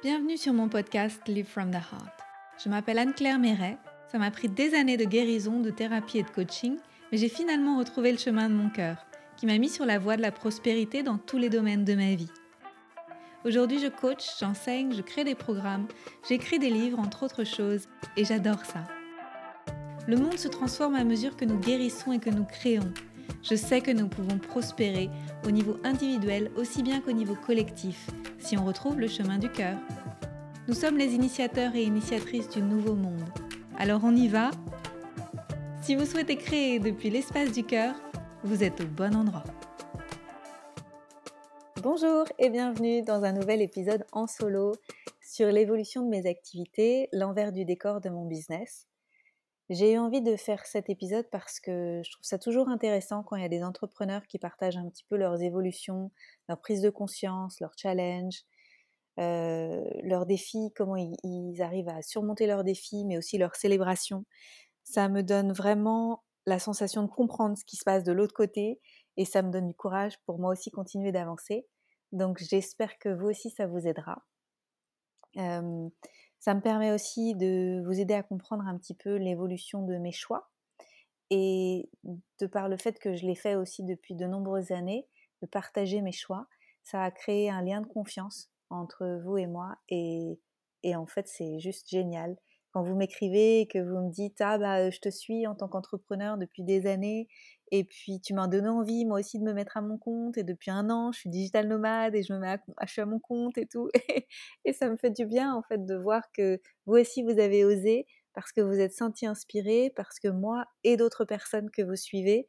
Bienvenue sur mon podcast Live from the Heart. Je m'appelle Anne-Claire Méret. Ça m'a pris des années de guérison, de thérapie et de coaching, mais j'ai finalement retrouvé le chemin de mon cœur, qui m'a mis sur la voie de la prospérité dans tous les domaines de ma vie. Aujourd'hui, je coach, j'enseigne, je crée des programmes, j'écris des livres, entre autres choses, et j'adore ça. Le monde se transforme à mesure que nous guérissons et que nous créons. Je sais que nous pouvons prospérer au niveau individuel aussi bien qu'au niveau collectif si on retrouve le chemin du cœur. Nous sommes les initiateurs et initiatrices du nouveau monde. Alors on y va Si vous souhaitez créer depuis l'espace du cœur, vous êtes au bon endroit. Bonjour et bienvenue dans un nouvel épisode en solo sur l'évolution de mes activités, l'envers du décor de mon business. J'ai eu envie de faire cet épisode parce que je trouve ça toujours intéressant quand il y a des entrepreneurs qui partagent un petit peu leurs évolutions, leur prise de conscience, leurs challenges, euh, leurs défis, comment ils, arrivent à surmonter leurs défis, mais aussi leurs célébrations. Ça me donne vraiment la sensation de comprendre ce qui se passe de l'autre côté et ça me donne du courage pour moi aussi continuer d'avancer. Donc j'espère que vous aussi ça vous aidera. Euh, ça me permet aussi de vous aider à comprendre un petit peu l'évolution de mes choix. Et de par le fait que je l'ai fait aussi depuis de nombreuses années, de partager mes choix, ça a créé un lien de confiance entre vous et moi. Et, et en fait, c'est juste génial. Quand vous m'écrivez et que vous me dites Ah, bah, je te suis en tant qu'entrepreneur depuis des années et puis tu m'as donné envie moi aussi de me mettre à mon compte et depuis un an je suis digital nomade et je me mets à, je suis à mon compte et tout et, ça me fait du bien en fait de voir que vous aussi vous avez osé parce que vous êtes senti inspiré, parce que moi et d'autres personnes que vous suivez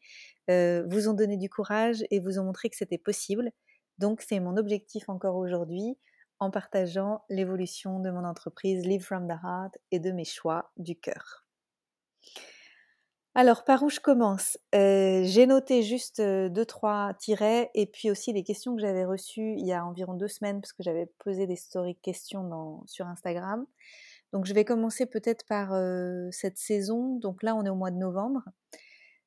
vous ont donné du courage et vous ont montré que c'était possible. Donc c'est mon objectif encore aujourd'hui en partageant l'évolution de mon entreprise Live from the Heart et de mes choix du cœur. Alors, par où je commence? Euh, J'ai noté juste deux, trois tirets et puis aussi les questions que j'avais reçues il y a environ deux semaines parce que j'avais posé des stories questions sur Instagram. Donc, je vais commencer peut-être par cette saison. Donc là, on est au mois de novembre.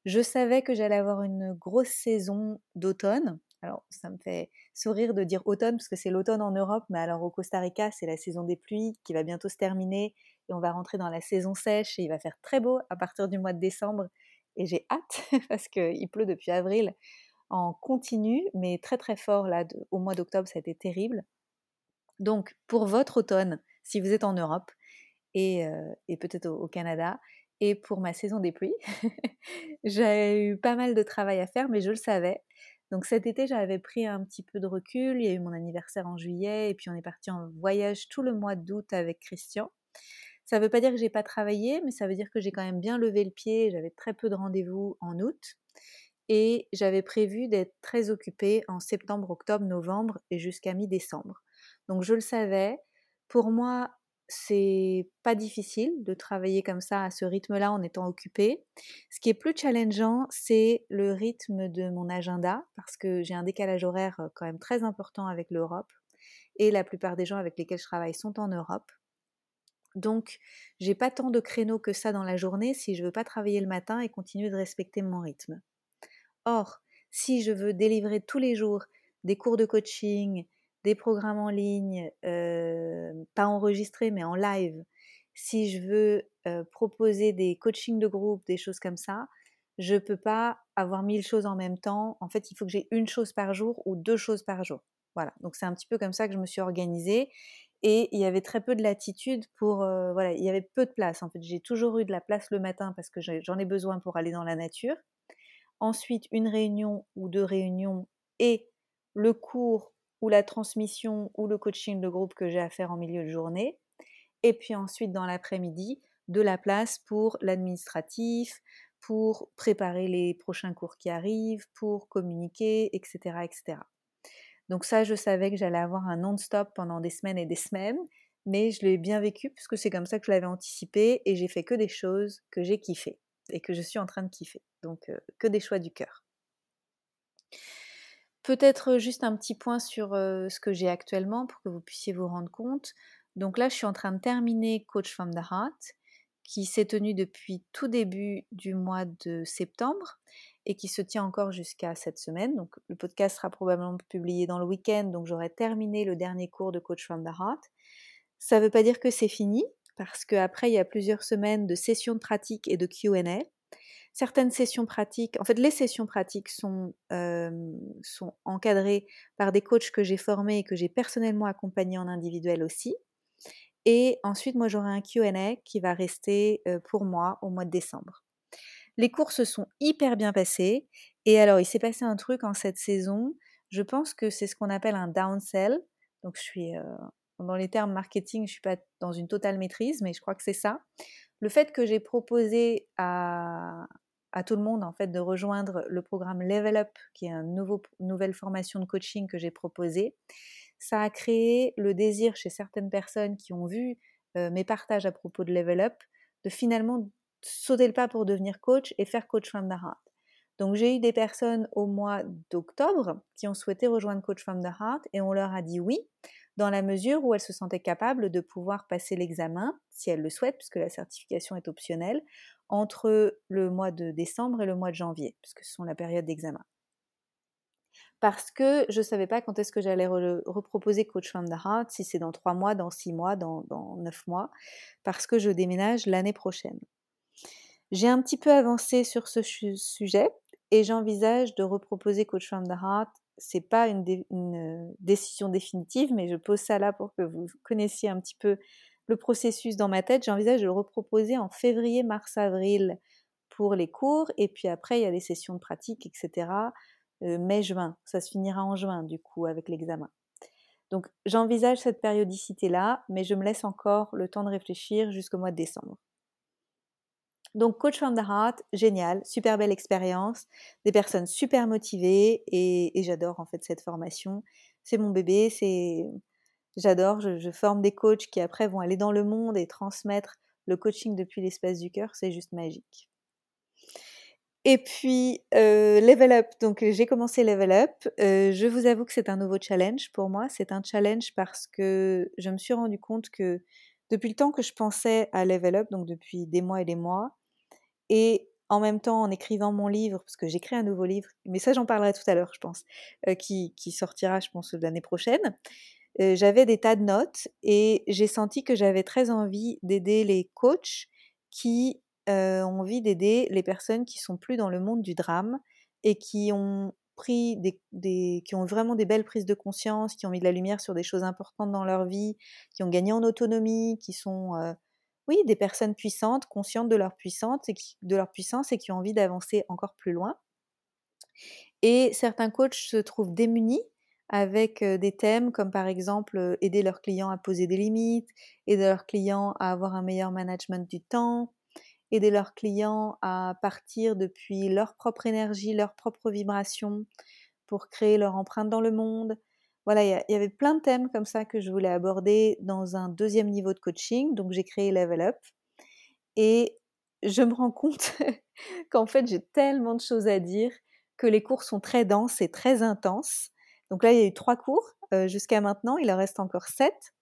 Je savais que j'allais avoir une grosse saison d'automne. Alors, ça me fait sourire de dire automne parce que c'est l'automne en Europe, mais alors au Costa Rica, c'est la saison des pluies qui va bientôt se terminer et on va rentrer dans la saison sèche et il va faire très beau à partir du mois de décembre. Et j'ai hâte parce qu'il pleut depuis avril en continu, mais très très fort là au mois d'octobre, ça a été terrible. Donc, pour votre automne, si vous êtes en Europe et, euh, peut-être au Canada, et pour ma saison des pluies, j'ai eu pas mal de travail à faire, mais je le savais. Donc cet été, j'avais pris un petit peu de recul. Il y a eu mon anniversaire en juillet et puis on est parti en voyage tout le mois d'août avec Christian. Ça ne veut pas dire que j'ai pas travaillé, mais ça veut dire que j'ai quand même bien levé le pied. J'avais très peu de rendez-vous en août et j'avais prévu d'être très occupée en septembre, octobre, novembre et jusqu'à mi-décembre. Donc je le savais. Pour moi, c'est pas difficile de travailler comme ça à ce rythme-là en étant occupé. Ce qui est plus challengeant, c'est le rythme de mon agenda parce que j'ai un décalage horaire quand même très important avec l'Europe et la plupart des gens avec lesquels je travaille sont en Europe. Donc, j'ai pas tant de créneaux que ça dans la journée si je veux pas travailler le matin et continuer de respecter mon rythme. Or, si je veux délivrer tous les jours des cours de coaching, des programmes en ligne, pas enregistrés mais en live, si je veux proposer des coachings de groupe, des choses comme ça, je peux pas avoir mille choses en même temps. En fait, il faut que j'ai une chose par jour ou deux choses par jour. Voilà. Donc c'est un petit peu comme ça que je me suis organisée et il y avait très peu de latitude pour voilà, il y avait peu de place. En fait, j'ai toujours eu de la place le matin parce que j'en ai besoin pour aller dans la nature. Ensuite, une réunion ou deux réunions et le cours ou la transmission ou le coaching de groupe que j'ai à faire en milieu de journée. Et puis ensuite, dans l'après-midi, de la place pour l'administratif, pour préparer les prochains cours qui arrivent, pour communiquer, etc. etc. Donc ça, je savais que j'allais avoir un non-stop pendant des semaines et des semaines, mais je l'ai bien vécu puisque c'est comme ça que je l'avais anticipé et j'ai fait que des choses que j'ai kiffé et que je suis en train de kiffer. Donc euh, que des choix du cœur. Peut-être juste un petit point sur ce que j'ai actuellement pour que vous puissiez vous rendre compte. Donc là, je suis en train de terminer Coach from the Heart, qui s'est tenu depuis tout début du mois de septembre et qui se tient encore jusqu'à cette semaine. Donc le podcast sera probablement publié dans le week-end, donc j'aurai terminé le dernier cours de Coach from the Heart. Ça ne veut pas dire que c'est fini, parce qu'après, il y a plusieurs semaines de sessions de pratique et de QA. Certaines sessions pratiques, en fait, les sessions pratiques sont, sont encadrées par des coachs que j'ai formés et que j'ai personnellement accompagnés en individuel aussi. Et ensuite, moi, j'aurai un QA qui va rester pour moi au mois de décembre. Les cours se sont hyper bien passés. Et alors, il s'est passé un truc en cette saison. Je pense que c'est ce qu'on appelle un downsell. Donc, je suis dans les termes marketing, je suis pas dans une totale maîtrise, mais je crois que c'est ça. Le fait que j'ai proposé à, tout le monde de rejoindre le programme Level Up, qui est une nouvelle formation de coaching que j'ai proposée, ça a créé le désir chez certaines personnes qui ont vu mes partages à propos de Level Up de finalement sauter le pas pour devenir coach et faire coach from the heart. Donc j'ai eu des personnes au mois d'octobre qui ont souhaité rejoindre Coach from the Heart et on leur a dit oui dans la mesure où elles se sentaient capables de pouvoir passer l'examen, si elles le souhaitent, puisque la certification est optionnelle, entre le mois de décembre et le mois de janvier, puisque ce sont la période d'examen parce que je ne savais pas quand est-ce que j'allais reproposer Coach from the Heart, si c'est dans trois mois, dans six mois, dans, neuf mois, parce que je déménage l'année prochaine. J'ai un petit peu avancé sur ce sujet et j'envisage de reproposer Coach from the Heart. C'est pas une, une, décision définitive, mais je pose ça là pour que vous connaissiez un petit peu le processus dans ma tête. J'envisage de le reproposer en février, mars, avril pour les cours, et puis après il y a des sessions de pratique, etc. Euh, mai-juin. Ça se finira en juin, du coup, avec l'examen. Donc, j'envisage cette périodicité-là, mais je me laisse encore le temps de réfléchir jusqu'au mois de décembre. Donc, Coach from the Heart, génial, super belle expérience, des personnes super motivées et, j'adore en fait cette formation. C'est mon bébé, c'est j'adore. Je, forme des coachs qui après vont aller dans le monde et transmettre le coaching depuis l'espace du cœur, c'est juste magique. Et puis, euh, Level Up, donc j'ai commencé Level Up. Euh, je vous avoue que c'est un nouveau challenge pour moi. C'est un challenge parce que je me suis rendu compte que depuis le temps que je pensais à Level Up, donc depuis des mois et des mois, et en même temps en écrivant mon livre, parce que j'écris un nouveau livre, mais ça j'en parlerai tout à l'heure, je pense, euh, qui, sortira, je pense, l'année prochaine. j'avais des tas de notes et j'ai senti que j'avais très envie d'aider les coachs qui ont envie d'aider les personnes qui sont plus dans le monde du drame et qui ont pris des, qui ont vraiment des belles prises de conscience, qui ont mis de la lumière sur des choses importantes dans leur vie, qui ont gagné en autonomie, qui sont oui des personnes puissantes, conscientes de leur puissance et qui, ont envie d'avancer encore plus loin. Et certains coachs se trouvent démunis avec des thèmes comme par exemple aider leurs clients à poser des limites, aider leurs clients à avoir un meilleur management du temps, aider leurs clients à partir depuis leur propre énergie, leur propre vibration pour créer leur empreinte dans le monde. Voilà, il y, avait plein de thèmes comme ça que je voulais aborder dans un deuxième niveau de coaching. Donc j'ai créé Level Up. Et je me rends compte qu'en fait j'ai tellement de choses à dire que les cours sont très denses et très intenses. Donc là, il y a eu trois cours euh, jusqu'à maintenant, il en reste encore sept.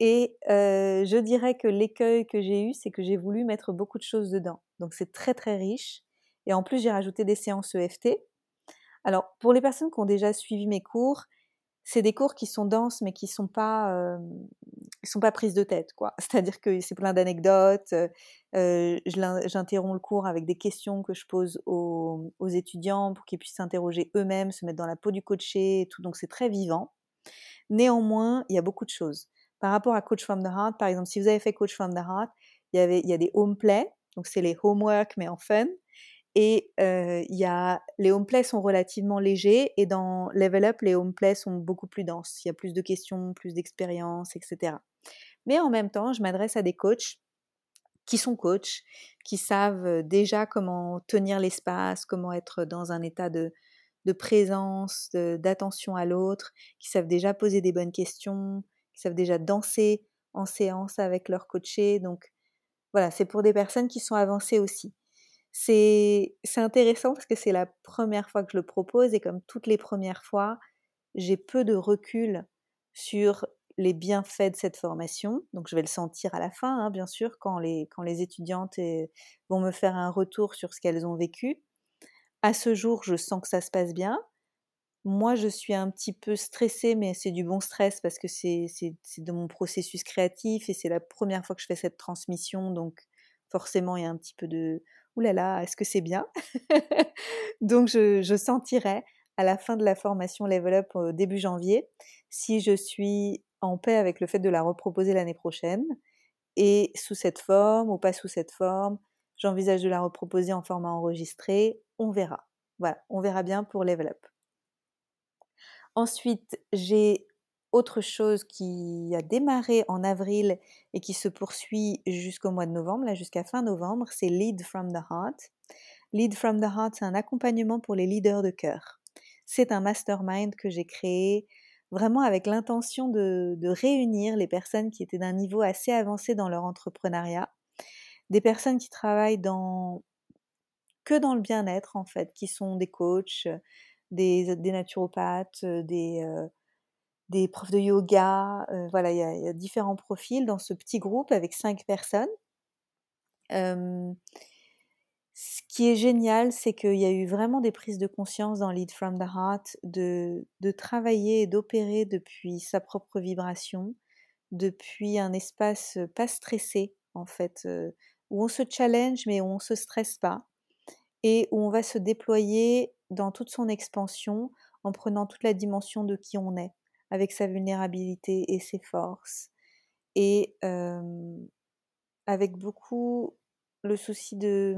Et je dirais que l'écueil que j'ai eu, c'est que j'ai voulu mettre beaucoup de choses dedans. Donc c'est très très riche. Et en plus, j'ai rajouté des séances EFT. Alors, pour les personnes qui ont déjà suivi mes cours, c'est des cours qui sont denses, mais qui sont pas, sont pas prises de tête, quoi. C'est-à-dire que c'est plein d'anecdotes. J'interromps le cours avec des questions que je pose aux, aux étudiants pour qu'ils puissent s'interroger eux-mêmes, se mettre dans la peau du coaché et tout. Donc c'est très vivant. Néanmoins, il y a beaucoup de choses. Par rapport à Coach from the Heart, par exemple, si vous avez fait Coach from the Heart, il y, avait, il y a des home play, donc c'est les homework mais en fun. Et il y a, les sont relativement légers et dans Level Up, les home play sont beaucoup plus denses. Il y a plus de questions, plus d'expériences, etc. Mais en même temps, je m'adresse à des coachs qui sont coachs, qui savent déjà comment tenir l'espace, comment être dans un état de, de présence, d'attention à l'autre, qui savent déjà poser des bonnes questions, qui savent déjà danser en séance avec leur coaché. Donc voilà, c'est pour des personnes qui sont avancées aussi. C'est intéressant parce que c'est la première fois que je le propose et comme toutes les premières fois, j'ai peu de recul sur les bienfaits de cette formation. Donc je vais le sentir à la fin, hein, bien sûr, quand les, quand les étudiantes vont me faire un retour sur ce qu'elles ont vécu. À ce jour, je sens que ça se passe bien. moi, je suis un petit peu stressée, mais c'est du bon stress parce que c'est dans mon processus créatif et c'est la première fois que je fais cette transmission, donc forcément, il y a un petit peu de « Ouh là là, est-ce que c'est bien ?» Donc je, sentirai à la fin de la formation Level Up début janvier si je suis en paix avec le fait de la reproposer l'année prochaine et sous cette forme ou pas sous cette forme. J'envisage de la reproposer en format enregistré. On verra. Voilà, on verra bien pour Level Up. Ensuite, j'ai autre chose qui a démarré en avril et qui se poursuit jusqu'au mois de novembre, là jusqu'à fin novembre, c'est Lead from the Heart. Lead from the Heart, c'est un accompagnement pour les leaders de cœur. C'est un mastermind que j'ai créé vraiment avec l'intention de, réunir les personnes qui étaient d'un niveau assez avancé dans leur entrepreneuriat, des personnes qui travaillent dans que dans le bien-être en fait, qui sont des coachs, des, des naturopathes, des, des profs de yoga. voilà, il y, a, différents profils dans ce petit groupe avec cinq personnes. ce qui est génial, c'est qu'il y a eu vraiment des prises de conscience dans Lead from the Heart de, de travailler et d'opérer depuis sa propre vibration, depuis un espace pas stressé en fait, où on se challenge mais où on ne se stresse pas et où on va se déployer dans toute son expansion en prenant toute la dimension de qui on est, avec sa vulnérabilité et ses forces. Et avec beaucoup le souci de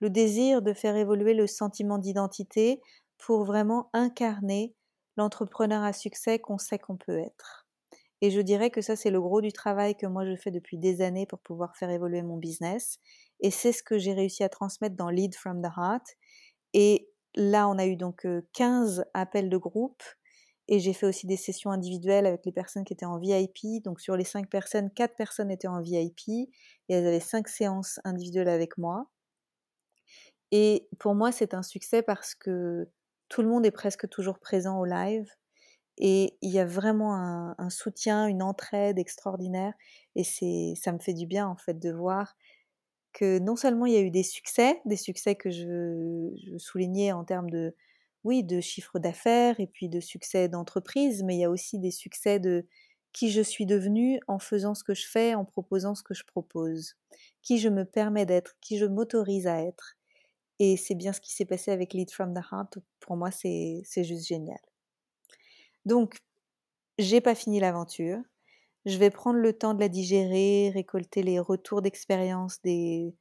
le désir de faire évoluer le sentiment d'identité pour vraiment incarner l'entrepreneur à succès qu'on sait qu'on peut être. Et je dirais que ça, c'est le gros du travail que moi je fais depuis des années pour pouvoir faire évoluer mon business. Et c'est ce que j'ai réussi à transmettre dans Lead from the Heart. Et là, on a eu donc 15 appels de groupe. Et j'ai fait aussi des sessions individuelles avec les personnes qui étaient en VIP. Donc sur les 5 personnes, 4 personnes étaient en VIP. Et elles avaient 5 séances individuelles avec moi. Et pour moi, c'est un succès parce que tout le monde est presque toujours présent au live. Et il y a vraiment un, soutien, une entraide extraordinaire. Et ça me fait du bien en fait de voir que non seulement il y a eu des succès, des succès que je, je soulignais en termes de, oui, de chiffre d'affaires et puis de succès d'entreprise, mais il y a aussi des succès de qui je suis devenue en faisant ce que je fais, en proposant ce que je propose, qui je me permets d'être, qui je m'autorise à être. Et c'est bien ce qui s'est passé avec Lead from the Heart. Pour moi, c'est juste génial. Donc, j'ai pas fini l'aventure. Je vais prendre le temps de la digérer, récolter les retours d'expérience des,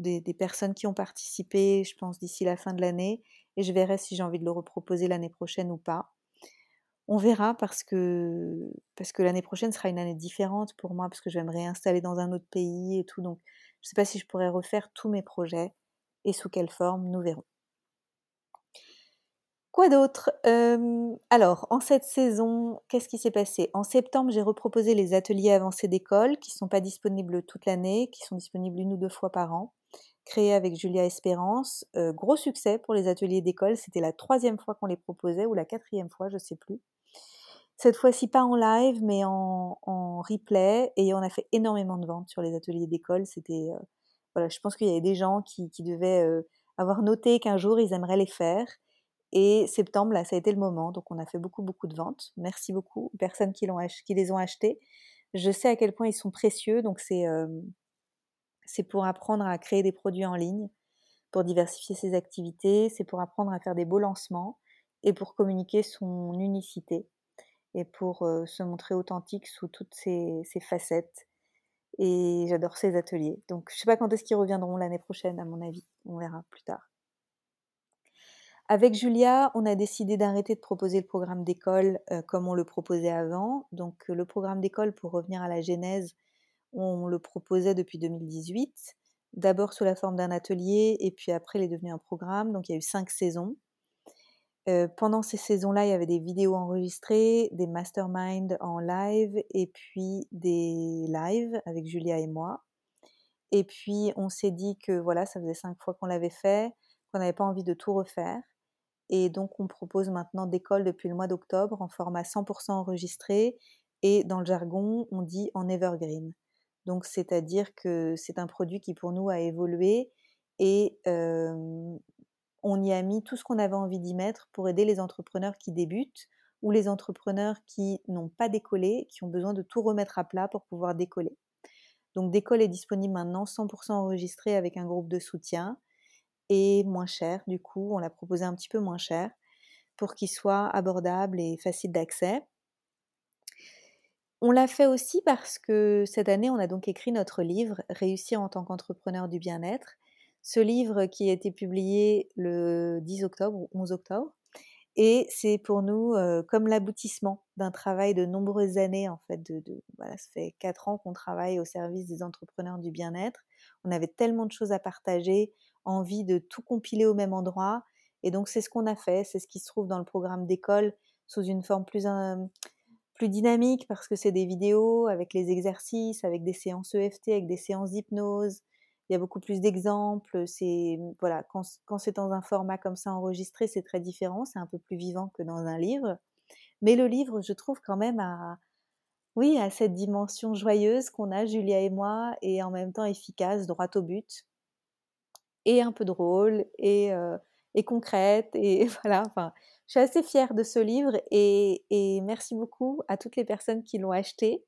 des, personnes qui ont participé, je pense, d'ici la fin de l'année, et je verrai si j'ai envie de le reproposer l'année prochaine ou pas. On verra parce que, l'année prochaine sera une année différente pour moi, parce que je vais me réinstaller dans un autre pays et tout, donc je ne sais pas si je pourrais refaire tous mes projets et sous quelle forme, nous verrons. Quoi d'autre? Alors, en cette saison, qu'est-ce qui s'est passé? En septembre, j'ai reproposé les ateliers avancés d'école qui ne sont pas disponibles toute l'année, qui sont disponibles une ou deux fois par an, créés avec Julia Espérance. gros succès pour les ateliers d'école, c'était la troisième fois qu'on les proposait, ou la quatrième fois, je ne sais plus. Cette fois-ci, pas en live, mais en, replay, et on a fait énormément de ventes sur les ateliers d'école. C'était, voilà, je pense qu'il y avait des gens qui, devaient avoir noté qu'un jour ils aimeraient les faire et septembre, là, ça a été le moment. Donc, on a fait beaucoup, beaucoup de ventes. Merci beaucoup aux personnes qui, qui les ont achetés. Je sais à quel point ils sont précieux. Donc, c'est c'est pour apprendre à créer des produits en ligne, pour diversifier ses activités. C'est pour apprendre à faire des beaux lancements et pour communiquer son unicité et pour se montrer authentique sous toutes ses, facettes. Et j'adore ces ateliers. Donc, je ne sais pas quand est-ce qu'ils reviendront l'année prochaine, à mon avis. On verra plus tard. Avec Julia, on a décidé d'arrêter de proposer le programme d'école euh, comme on le proposait avant. Donc euh, le programme d'école, pour revenir à la genèse, on le proposait depuis 2018, d'abord sous la forme d'un atelier et puis après il est devenu un programme. Donc il y a eu cinq saisons. Euh, pendant ces saisons-là, il y avait des vidéos enregistrées, des masterminds en live et puis des lives avec Julia et moi. Et puis on s'est dit que voilà, ça faisait cinq fois qu'on l'avait fait, qu'on n'avait pas envie de tout refaire et donc, on propose maintenant d'école depuis le mois d'octobre en format 100% enregistré. Et dans le jargon, on dit en evergreen. Donc, c'est-à-dire que c'est un produit qui pour nous a évolué et on y a mis tout ce qu'on avait envie d'y mettre pour aider les entrepreneurs qui débutent ou les entrepreneurs qui n'ont pas décollé, qui ont besoin de tout remettre à plat pour pouvoir décoller. Donc Décolle est disponible maintenant 100% enregistré avec un groupe de soutien et moins cher. Du coup, on l'a proposé un petit peu moins cher pour qu'il soit abordable et facile d'accès. On l'a fait aussi parce que cette année, on a donc écrit notre livre Réussir en tant qu'entrepreneur du bien-être. Ce livre qui a été publié le 10 octobre ou 11 octobre. Et c'est pour nous comme l'aboutissement d'un travail de nombreuses années. En fait, de, ça fait quatre ans qu'on travaille au service des entrepreneurs du bien-être. On avait tellement de choses à partager, envie de tout compiler au même endroit. Et donc, c'est ce qu'on a fait. C'est ce qui se trouve dans le programme d'école sous une forme plus, plus dynamique parce que c'est des vidéos avec les exercices, avec des séances EFT, avec des séances d'hypnose. Il y a beaucoup plus d'exemples. C'est voilà, quand, c'est dans un format comme ça enregistré, c'est très différent. C'est un peu plus vivant que dans un livre. Mais le livre, je trouve quand même à, oui, à cette dimension joyeuse qu'on a, Julia et moi, et en même temps efficace, droit au but, et un peu drôle, et, euh, et concrète, et voilà. Enfin, je suis assez fière de ce livre et, merci beaucoup à toutes les personnes qui l'ont acheté.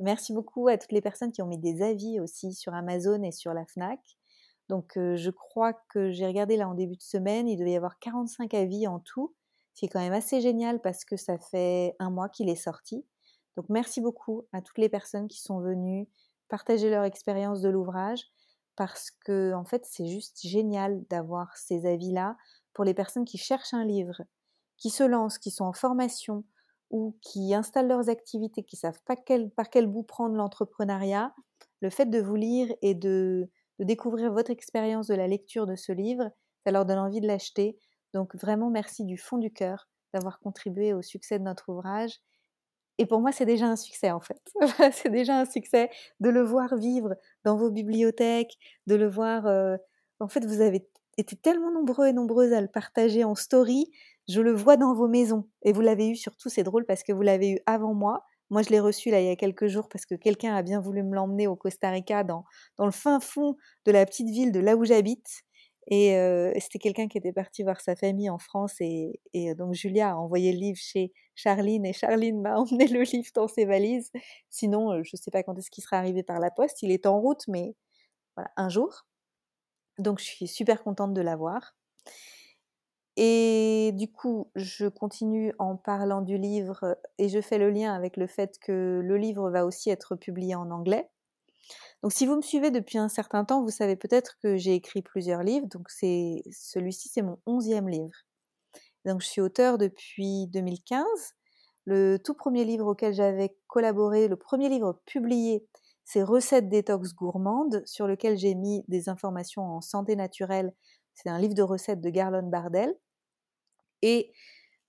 Merci beaucoup à toutes les personnes qui ont mis des avis aussi sur Amazon et sur la FNAC. Donc euh, je crois que j'ai regardé là en début de semaine, il devait y avoir 45 avis en tout, ce qui est quand même assez génial parce que ça fait un mois qu'il est sorti. Donc merci beaucoup à toutes les personnes qui sont venues partager leur expérience de l'ouvrage parce que en fait c'est juste génial d'avoir ces avis-là pour les personnes qui cherchent un livre qui se lancent, qui sont en formation ou qui installent leurs activités, qui savent pas par quel bout prendre l'entrepreneuriat, le fait de vous lire et de, découvrir votre expérience de la lecture de ce livre, ça leur donne envie de l'acheter. Donc vraiment merci du fond du cœur d'avoir contribué au succès de notre ouvrage. Et pour moi, c'est déjà un succès en fait. c'est déjà un succès de le voir vivre dans vos bibliothèques, de le voir. Euh, en fait, vous avez été tellement nombreux et nombreuses à le partager en story je le vois dans vos maisons. Et vous l'avez eu surtout, c'est drôle parce que vous l'avez eu avant moi. Moi, je l'ai reçu là il y a quelques jours parce que quelqu'un a bien voulu me l'emmener au Costa Rica, dans, dans le fin fond de la petite ville de là où j'habite. Et euh, c'était quelqu'un qui était parti voir sa famille en France. Et, et, donc Julia a envoyé le livre chez Charline et Charline m'a emmené le livre dans ses valises. Sinon, euh, je ne sais pas quand est-ce qu'il sera arrivé par la poste. Il est en route, mais voilà, un jour. Donc je suis super contente de l'avoir. Et du coup, je continue en parlant du livre et je fais le lien avec le fait que le livre va aussi être publié en anglais. Donc si vous me suivez depuis un certain temps, vous savez peut-être que j'ai écrit plusieurs livres. Donc c'est celui-ci, c'est mon onzième livre. Donc je suis auteur depuis 2015. Le tout premier livre auquel j'avais collaboré, le premier livre publié, c'est Recettes détox gourmandes, sur lequel j'ai mis des informations en santé naturelle. C'est un livre de recettes de Garlon Bardel. Et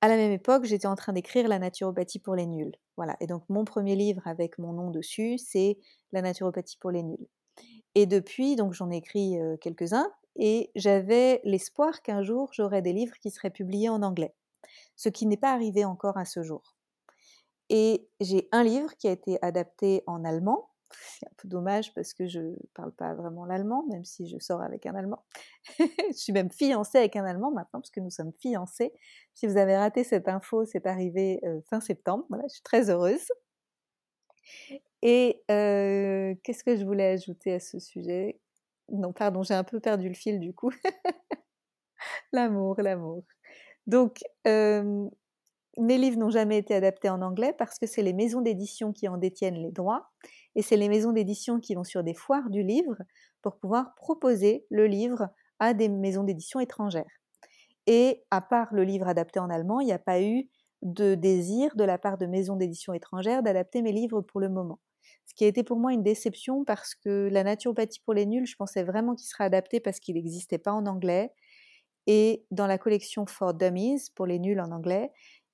à la même époque, j'étais en train d'écrire La naturopathie pour les nuls. Voilà. Et donc, mon premier livre avec mon nom dessus, c'est La naturopathie pour les nuls. Et depuis, donc j'en ai écrit quelques-uns, et j'avais l'espoir qu'un jour, j'aurais des livres qui seraient publiés en anglais, ce qui n'est pas arrivé encore à ce jour. Et j'ai un livre qui a été adapté en allemand, c'est un peu dommage parce que je ne parle pas vraiment l'allemand, même si je sors avec un allemand. je suis même fiancée avec un allemand maintenant, parce que nous sommes fiancés. Si vous avez raté cette info, c'est arrivé euh, fin septembre. Voilà, je suis très heureuse. Et euh, qu'est-ce que je voulais ajouter à ce sujet? Non, pardon, j'ai un peu perdu le fil du coup. l'amour, l'amour. Donc, euh, mes livres n'ont jamais été adaptés en anglais parce que c'est les maisons d'édition qui en détiennent les droits et c'est les maisons d'édition qui vont sur des foires du livre pour pouvoir proposer le livre à des maisons d'édition étrangères. Et à part le livre adapté en allemand, il n'y a pas eu de désir de la part de maisons d'édition étrangères d'adapter mes livres pour le moment. Ce qui a été pour moi une déception parce que la naturopathie pour les nuls, je pensais vraiment qu'il serait adapté parce qu'il n'existait pas en anglais. Et dans la collection For Dummies, pour les nuls en anglais,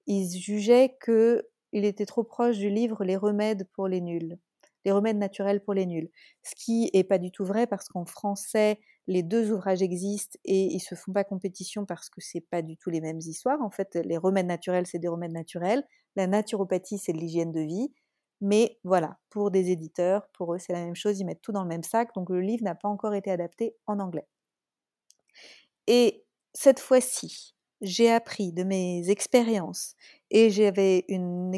ils jugeaient qu'il était trop proche du livre Les remèdes pour les nuls les remèdes naturels pour les nuls. Ce qui n'est pas du tout vrai parce qu'en français, les deux ouvrages existent et ils se font pas compétition parce que c'est pas du tout les mêmes histoires. En fait, les remèdes naturels, c'est des remèdes naturels. La naturopathie, c'est de l'hygiène de vie. Mais voilà, pour des éditeurs, pour eux, c'est la même chose. Ils mettent tout dans le même sac. Donc le livre n'a pas encore été adapté en anglais. Et cette fois-ci, j'ai appris de mes expériences et j'avais une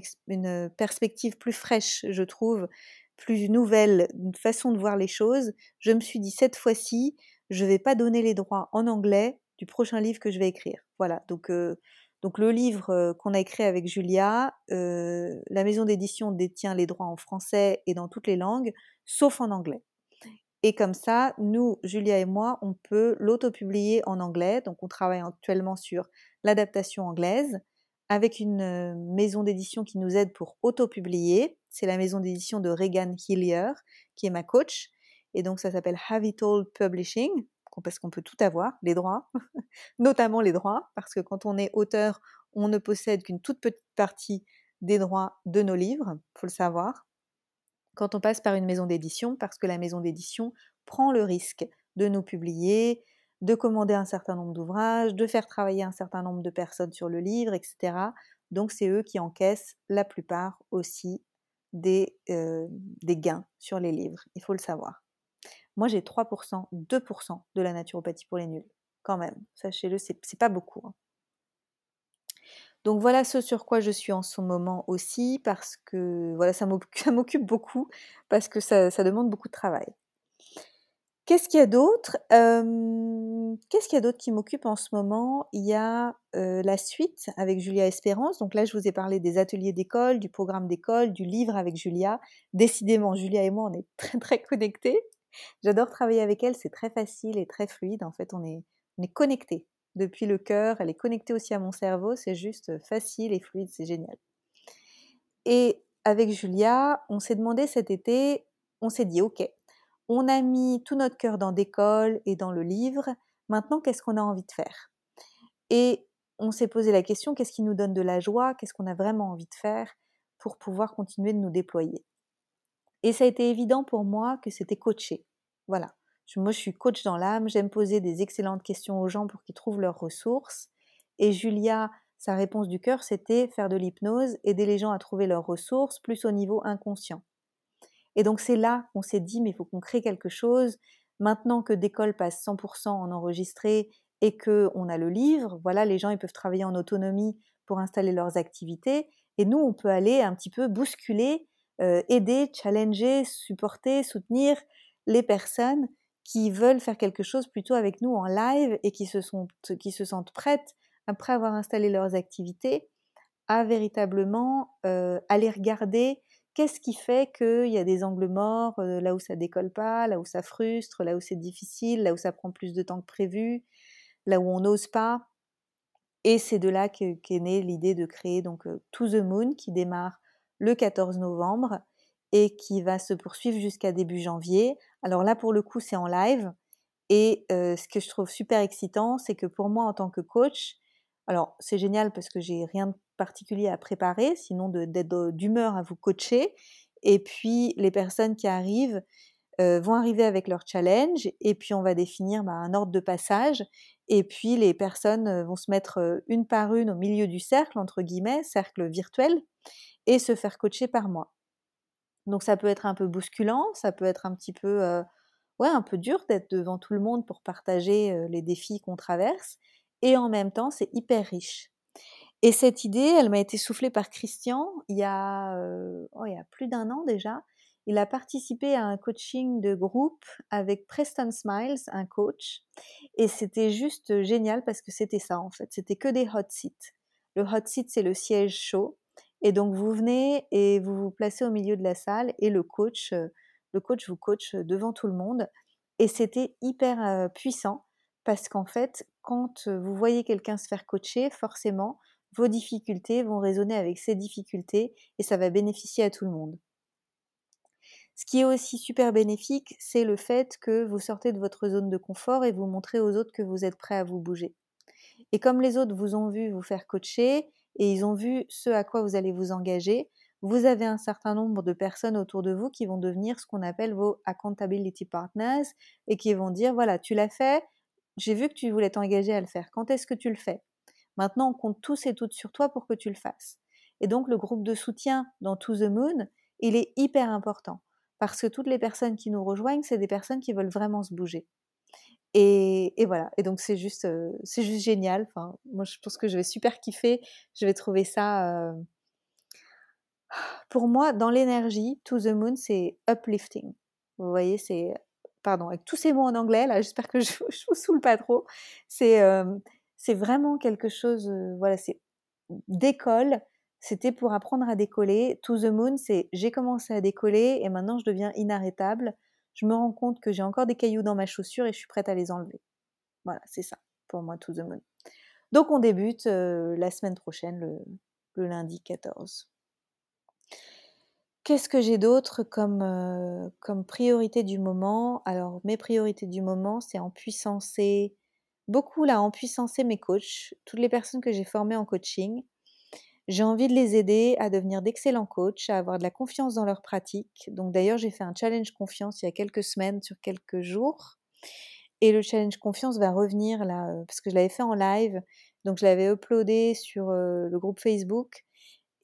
perspective plus fraîche, je trouve, plus nouvelle, façon de voir les choses, je me suis dit cette fois-ci, je ne vais pas donner les droits en anglais du prochain livre que je vais écrire. Voilà, donc, euh, donc le livre euh, qu'on a écrit avec Julia, euh, la maison d'édition détient les droits en français et dans toutes les langues, sauf en anglais. Et comme ça, nous, Julia et moi, on peut l'auto-publier en anglais. Donc on travaille actuellement sur l'adaptation anglaise avec une maison d'édition qui nous aide pour auto-publier. C'est la maison d'édition de Regan Hillier, qui est ma coach. Et donc ça s'appelle Have It All Publishing, parce qu'on peut tout avoir, les droits, notamment les droits, parce que quand on est auteur, on ne possède qu'une toute petite partie des droits de nos livres, faut le savoir quand on passe par une maison d'édition, parce que la maison d'édition prend le risque de nous publier, de commander un certain nombre d'ouvrages, de faire travailler un certain nombre de personnes sur le livre, etc. Donc c'est eux qui encaissent la plupart aussi des, euh, des gains sur les livres, il faut le savoir. Moi j'ai 3%, 2% de la naturopathie pour les nuls, quand même, sachez-le, c'est pas beaucoup. Hein. Donc voilà ce sur quoi je suis en ce moment aussi, parce que voilà, ça m'occupe beaucoup, parce que ça, demande beaucoup de travail. Qu'est-ce qu'il y a d'autre? Qu'est-ce qu'il y a d'autre qui m'occupe en ce moment? Il y a la suite avec Julia Espérance. Donc là, je vous ai parlé des ateliers d'école, du programme d'école, du livre avec Julia. Décidément, Julia et moi, on est très très connectés. J'adore travailler avec elle, c'est très facile et très fluide. En fait, on est, on est connectés depuis le cœur, elle est connectée aussi à mon cerveau, c'est juste facile et fluide, c'est génial. Et avec Julia, on s'est demandé cet été, on s'est dit, ok, on a mis tout notre cœur dans d'école et dans le livre, maintenant qu'est-ce qu'on a envie de faire? Et on s'est posé la question, qu'est-ce qui nous donne de la joie, qu'est-ce qu'on a vraiment envie de faire pour pouvoir continuer de nous déployer? Et ça a été évident pour moi que c'était coacher. Voilà. Moi, je suis coach dans l'âme, j'aime poser des excellentes questions aux gens pour qu'ils trouvent leurs ressources. Et Julia, sa réponse du cœur, c'était faire de l'hypnose, aider les gens à trouver leurs ressources, plus au niveau inconscient. Et donc c'est là qu'on s'est dit, mais il faut qu'on crée quelque chose. Maintenant que d'école passe 100% en enregistré et que on a le livre, voilà, les gens ils peuvent travailler en autonomie pour installer leurs activités. Et nous, on peut aller un petit peu bousculer, euh, aider, challenger, supporter, soutenir les personnes qui veulent faire quelque chose plutôt avec nous en live et qui se, qui se sentent prêtes, après avoir installé leurs activités, à véritablement euh, aller regarder qu'est-ce qui fait qu'il y a des angles morts, euh, là où ça décolle pas, là où ça frustre, là où c'est difficile, là où ça prend plus de temps que prévu, là où on n'ose pas? Et c'est de là qu'est née l'idée de créer donc euh, To the Moon qui démarre le 14 novembre et qui va se poursuivre jusqu'à début janvier. Alors là, pour le coup, c'est en live. Et ce que je trouve super excitant, c'est que pour moi, en tant que coach, alors c'est génial parce que j'ai rien de particulier à préparer, sinon d'être d'humeur à vous coacher. Et puis les personnes qui arrivent vont arriver avec leur challenge, et puis on va définir bah, un ordre de passage. Et puis les personnes vont se mettre une par une au milieu du cercle, entre guillemets, cercle virtuel, et se faire coacher par moi. Donc ça peut être un peu bousculant, ça peut être un petit peu, euh, un peu dur d'être devant tout le monde pour partager euh, les défis qu'on traverse. Et en même temps, c'est hyper riche. Et cette idée, elle m'a été soufflée par Christian il y a, euh, oh, il y a plus d'un an déjà. Il a participé à un coaching de groupe avec Preston Smiles, un coach. Et c'était juste génial parce que c'était ça en fait. C'était que des hot seats. Le hot seat, c'est le siège chaud. Et donc vous venez et vous vous placez au milieu de la salle et le coach, euh, le coach vous coach devant tout le monde. Et c'était hyper euh, puissant parce qu'en fait, quand vous voyez quelqu'un se faire coacher, forcément, vos difficultés vont résonner avec ses difficultés et ça va bénéficier à tout le monde. Ce qui est aussi super bénéfique, c'est le fait que vous sortez de votre zone de confort et vous montrez aux autres que vous êtes prêt à vous bouger. Et comme les autres vous ont vu vous faire coacher, et ils ont vu ce à quoi vous allez vous engager, vous avez un certain nombre de personnes autour de vous qui vont devenir ce qu'on appelle vos accountability partners et qui vont dire voilà, tu l'as fait, j'ai vu que tu voulais t'engager à le faire. Quand est-ce que tu le fais? Maintenant, on compte tous et toutes sur toi pour que tu le fasses. Et donc, le groupe de soutien dans To the Moon, il est hyper important parce que toutes les personnes qui nous rejoignent, c'est des personnes qui veulent vraiment se bouger. Et, voilà. Et donc c'est juste, c'est juste génial. Enfin, moi je pense que je vais super kiffer. Je vais trouver ça. Pour moi, dans l'énergie, To the Moon, c'est uplifting. Vous voyez, c'est pardon, avec tous ces mots en anglais là. J'espère que je, je vous saoule pas trop. C'est c'est vraiment quelque chose. voilà, c'est d'école. C'était pour apprendre à décoller. To the Moon, c'est j'ai commencé à décoller et maintenant je deviens inarrêtable je me rends compte que j'ai encore des cailloux dans ma chaussure et je suis prête à les enlever. Voilà, c'est ça pour moi, To the Moon. Donc on débute la semaine prochaine, le, lundi 14. Qu'est-ce que j'ai d'autre comme, comme priorité du moment? Alors mes priorités du moment, c'est en puissancer, beaucoup là, en mes coachs, toutes les personnes que j'ai formées en coaching, j'ai envie de les aider à devenir d'excellents coachs, à avoir de la confiance dans leur pratique. Donc d'ailleurs, j'ai fait un challenge confiance il y a quelques semaines, sur quelques jours. Et le challenge confiance va revenir là, euh, parce que je l'avais fait en live. Donc je l'avais uploadé sur euh, le groupe Facebook.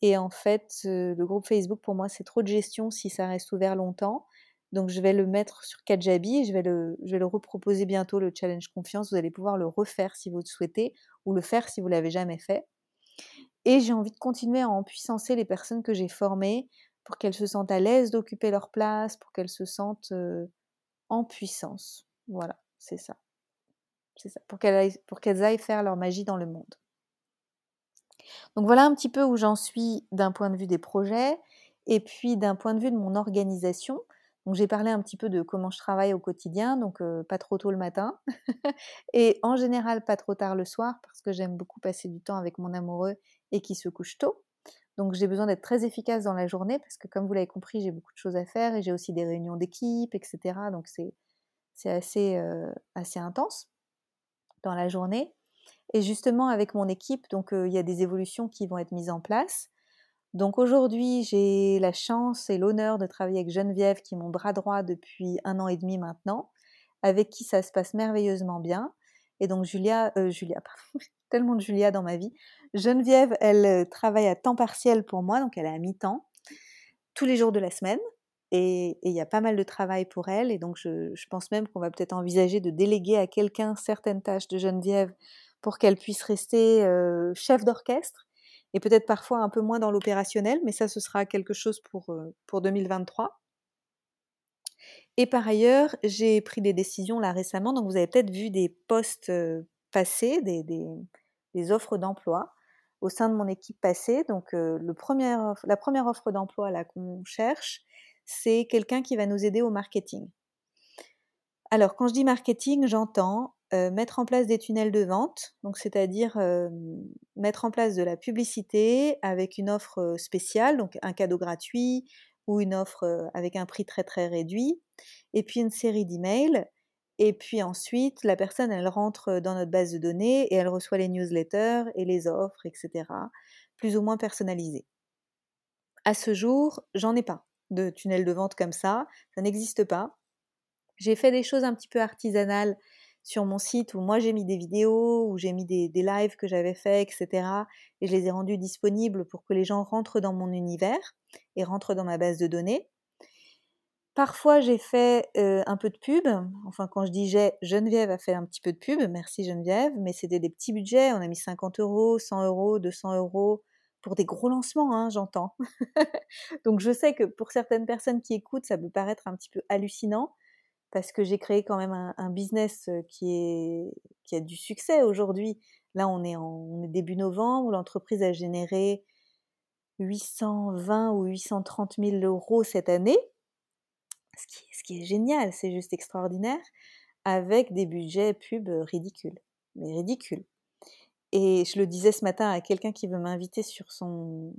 Et en fait, euh, le groupe Facebook, pour moi, c'est trop de gestion si ça reste ouvert longtemps. Donc je vais le mettre sur Kajabi je vais le, je vais le reproposer bientôt, le challenge confiance. Vous allez pouvoir le refaire si vous le souhaitez, ou le faire si vous l'avez jamais fait. Et j'ai envie de continuer à empuissancer les personnes que j'ai formées pour qu'elles se sentent à l'aise d'occuper leur place, pour qu'elles se sentent en puissance. Voilà, c'est ça. C'est ça, pour qu'elles aillent, pour qu'elles aillent faire leur magie dans le monde. Donc voilà un petit peu où j'en suis d'un point de vue des projets et puis d'un point de vue de mon organisation. Donc j'ai parlé un petit peu de comment je travaille au quotidien, donc pas trop tôt le matin et en général pas trop tard le soir parce que j'aime beaucoup passer du temps avec mon amoureux et qui se couche tôt. Donc j'ai besoin d'être très efficace dans la journée parce que comme vous l'avez compris, j'ai beaucoup de choses à faire et j'ai aussi des réunions d'équipe, etc. Donc c'est, assez, assez intense dans la journée. Et justement avec mon équipe, donc il y a des évolutions qui vont être mises en place. Donc aujourd'hui, j'ai la chance et l'honneur de travailler avec Geneviève, qui est mon bras droit depuis un an et demi maintenant, avec qui ça se passe merveilleusement bien. Et donc Julia, euh, Julia, pardon, tellement de Julia dans ma vie. Geneviève, elle euh, travaille à temps partiel pour moi, donc elle est à mi-temps, tous les jours de la semaine. Et il y a pas mal de travail pour elle. Et donc je, pense même qu'on va peut-être envisager de déléguer à quelqu'un certaines tâches de Geneviève pour qu'elle puisse rester euh, chef d'orchestre et peut-être parfois un peu moins dans l'opérationnel, mais ça, ce sera quelque chose pour, euh, pour 2023. Et par ailleurs, j'ai pris des décisions là récemment, donc vous avez peut-être vu des postes passés, des, offres d'emploi au sein de mon équipe passée. Donc, euh, la première offre d'emploi là qu'on cherche, c'est quelqu'un qui va nous aider au marketing. Alors, quand je dis marketing, j'entends euh, mettre en place des tunnels de vente, donc c'est-à-dire euh, mettre en place de la publicité avec une offre spéciale, donc un cadeau gratuit ou une offre avec un prix très très réduit, et puis une série d'emails et puis ensuite, la personne, elle rentre dans notre base de données et elle reçoit les newsletters et les offres, etc., plus ou moins personnalisées. À ce jour, j'en ai pas de tunnel de vente comme ça, ça n'existe pas. J'ai fait des choses un petit peu artisanales sur mon site où moi j'ai mis des vidéos, où j'ai mis des, des lives que j'avais fait, etc. Et je les ai rendus disponibles pour que les gens rentrent dans mon univers et rentrent dans ma base de données. Parfois, j'ai fait un peu de pub. Enfin, quand je dis j'ai, Geneviève a fait un petit peu de pub. Merci Geneviève. Mais c'était des petits budgets. On a mis 50 euros, 100 euros, 200 euros pour des gros lancements, hein, j'entends. Donc, je sais que pour certaines personnes qui écoutent, ça peut paraître un petit peu hallucinant parce que j'ai créé quand même un, business qui, qui a du succès aujourd'hui. Là, on est, en, début novembre. L'entreprise a généré 820 ou 830 000 euros cette année ce qui, est génial, c'est juste extraordinaire, avec des budgets pub ridicules, mais ridicules. Et je le disais ce matin à quelqu'un qui veut m'inviter sur son...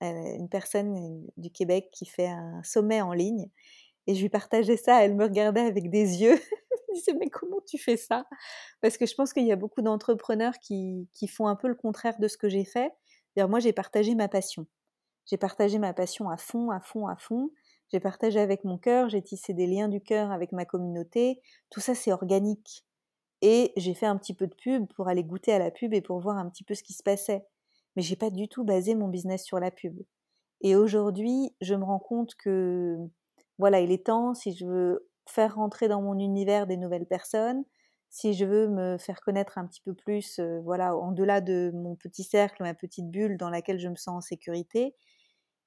une personne du Québec qui fait un sommet en ligne, et je lui partageais ça, elle me regardait avec des yeux, je me disais mais comment tu fais ça? Parce que je pense qu'il y a beaucoup d'entrepreneurs qui, qui, font un peu le contraire de ce que j'ai fait. Moi j'ai partagé ma passion. J'ai partagé ma passion à fond, à fond, à fond. J'ai partagé avec mon cœur, j'ai tissé des liens du cœur avec ma communauté. Tout ça, c'est organique. Et j'ai fait un petit peu de pub pour aller goûter à la pub et pour voir un petit peu ce qui se passait. Mais j'ai pas du tout basé mon business sur la pub. Et aujourd'hui, je me rends compte que, voilà, il est temps, si je veux faire rentrer dans mon univers des nouvelles personnes, si je veux me faire connaître un petit peu plus, voilà, en delà de mon petit cercle, ma petite bulle dans laquelle je me sens en sécurité,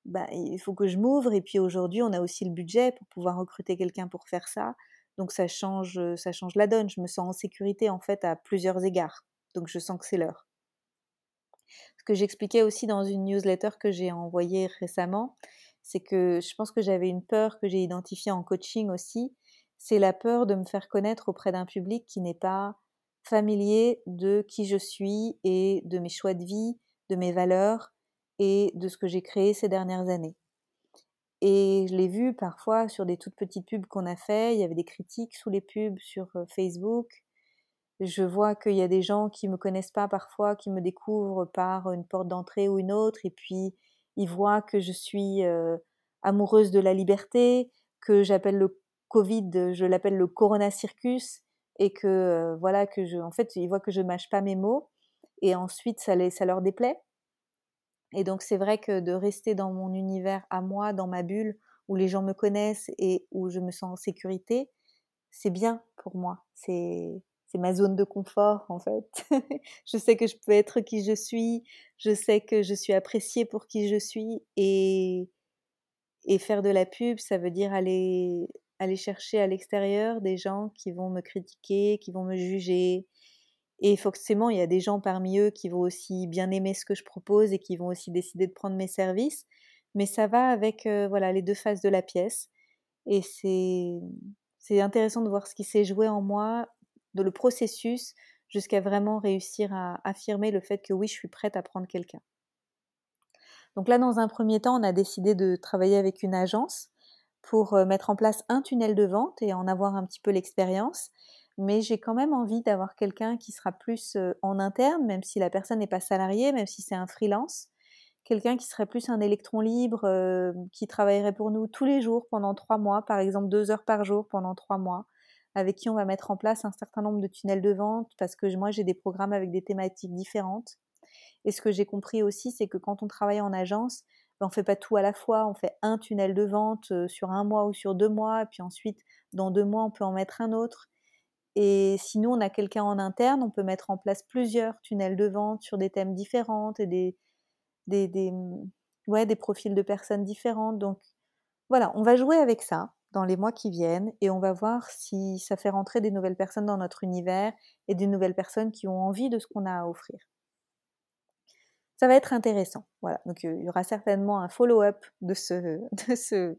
bah, il faut que je m'ouvre. Et puis aujourd'hui, on a aussi le budget pour pouvoir recruter quelqu'un pour faire ça. Donc ça change, ça change la donne. Je me sens en sécurité en fait à plusieurs égards. Donc je sens que c'est l'heure. Ce que j'expliquais aussi dans une newsletter que j'ai envoyée récemment, c'est que je pense que j'avais une peur que j'ai identifiée en coaching aussi, c'est la peur de me faire connaître auprès d'un public qui n'est pas familier de qui je suis et de mes choix de vie, de mes valeurs et de ce que j'ai créé ces dernières années. Et je l'ai vu parfois sur des toutes petites pubs qu'on a fait, il y avait des critiques sous les pubs sur Facebook. Je vois qu'il y a des gens qui me connaissent pas parfois, qui me découvrent par une porte d'entrée ou une autre, et puis ils voient que je suis amoureuse de la liberté, que j'appelle le Covid, je l'appelle le Corona Circus, et que voilà que je, en fait, ils voient que je mâche pas mes mots, et ensuite ça, les, ça leur déplaît. Et donc c'est vrai que de rester dans mon univers à moi, dans ma bulle, où les gens me connaissent et où je me sens en sécurité, c'est bien pour moi. C'est c'est ma zone de confort en fait. je sais que je peux être qui je suis, je sais que je suis appréciée pour qui je suis et et faire de la pub, ça veut dire aller aller chercher à l'extérieur des gens qui vont me critiquer, qui vont me juger. Et forcément, il y a des gens parmi eux qui vont aussi bien aimer ce que je propose et qui vont aussi décider de prendre mes services. Mais ça va avec voilà les deux faces de la pièce. Et c'est intéressant de voir ce qui s'est joué en moi, de le processus, jusqu'à vraiment réussir à affirmer le fait que oui, je suis prête à prendre quelqu'un. Donc là, dans un premier temps, on a décidé de travailler avec une agence pour mettre en place un tunnel de vente et en avoir un petit peu l'expérience. Mais j'ai quand même envie d'avoir quelqu'un qui sera plus en interne, même si la personne n'est pas salariée, même si c'est un freelance. Quelqu'un qui serait plus un électron libre, qui travaillerait pour nous tous les jours pendant trois mois, par exemple deux heures par jour pendant trois mois, avec qui on va mettre en place un certain nombre de tunnels de vente, parce que moi j'ai des programmes avec des thématiques différentes. Et ce que j'ai compris aussi, c'est que quand on travaille en agence, on fait pas tout à la fois, on fait un tunnel de vente sur un mois ou sur deux mois, et puis ensuite, dans deux mois, on peut en mettre un autre. Et sinon, on a quelqu'un en interne, on peut mettre en place plusieurs tunnels de vente sur des thèmes différents et des, des, des, ouais, des profils de personnes différentes. Donc voilà, on va jouer avec ça dans les mois qui viennent et on va voir si ça fait rentrer des nouvelles personnes dans notre univers et des nouvelles personnes qui ont envie de ce qu'on a à offrir ça va être intéressant. Voilà, donc il y aura certainement un follow-up de ce,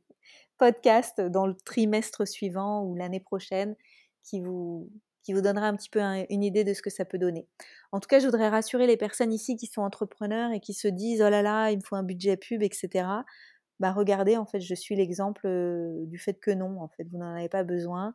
podcast dans le trimestre suivant ou l'année prochaine qui vous, qui vous donnera un petit peu une idée de ce que ça peut donner. En tout cas, je voudrais rassurer les personnes ici qui sont entrepreneurs et qui se disent oh là là, il me faut un budget pub, etc. Bah regardez, en fait, je suis l'exemple du fait que non, en fait, vous n'en avez pas besoin.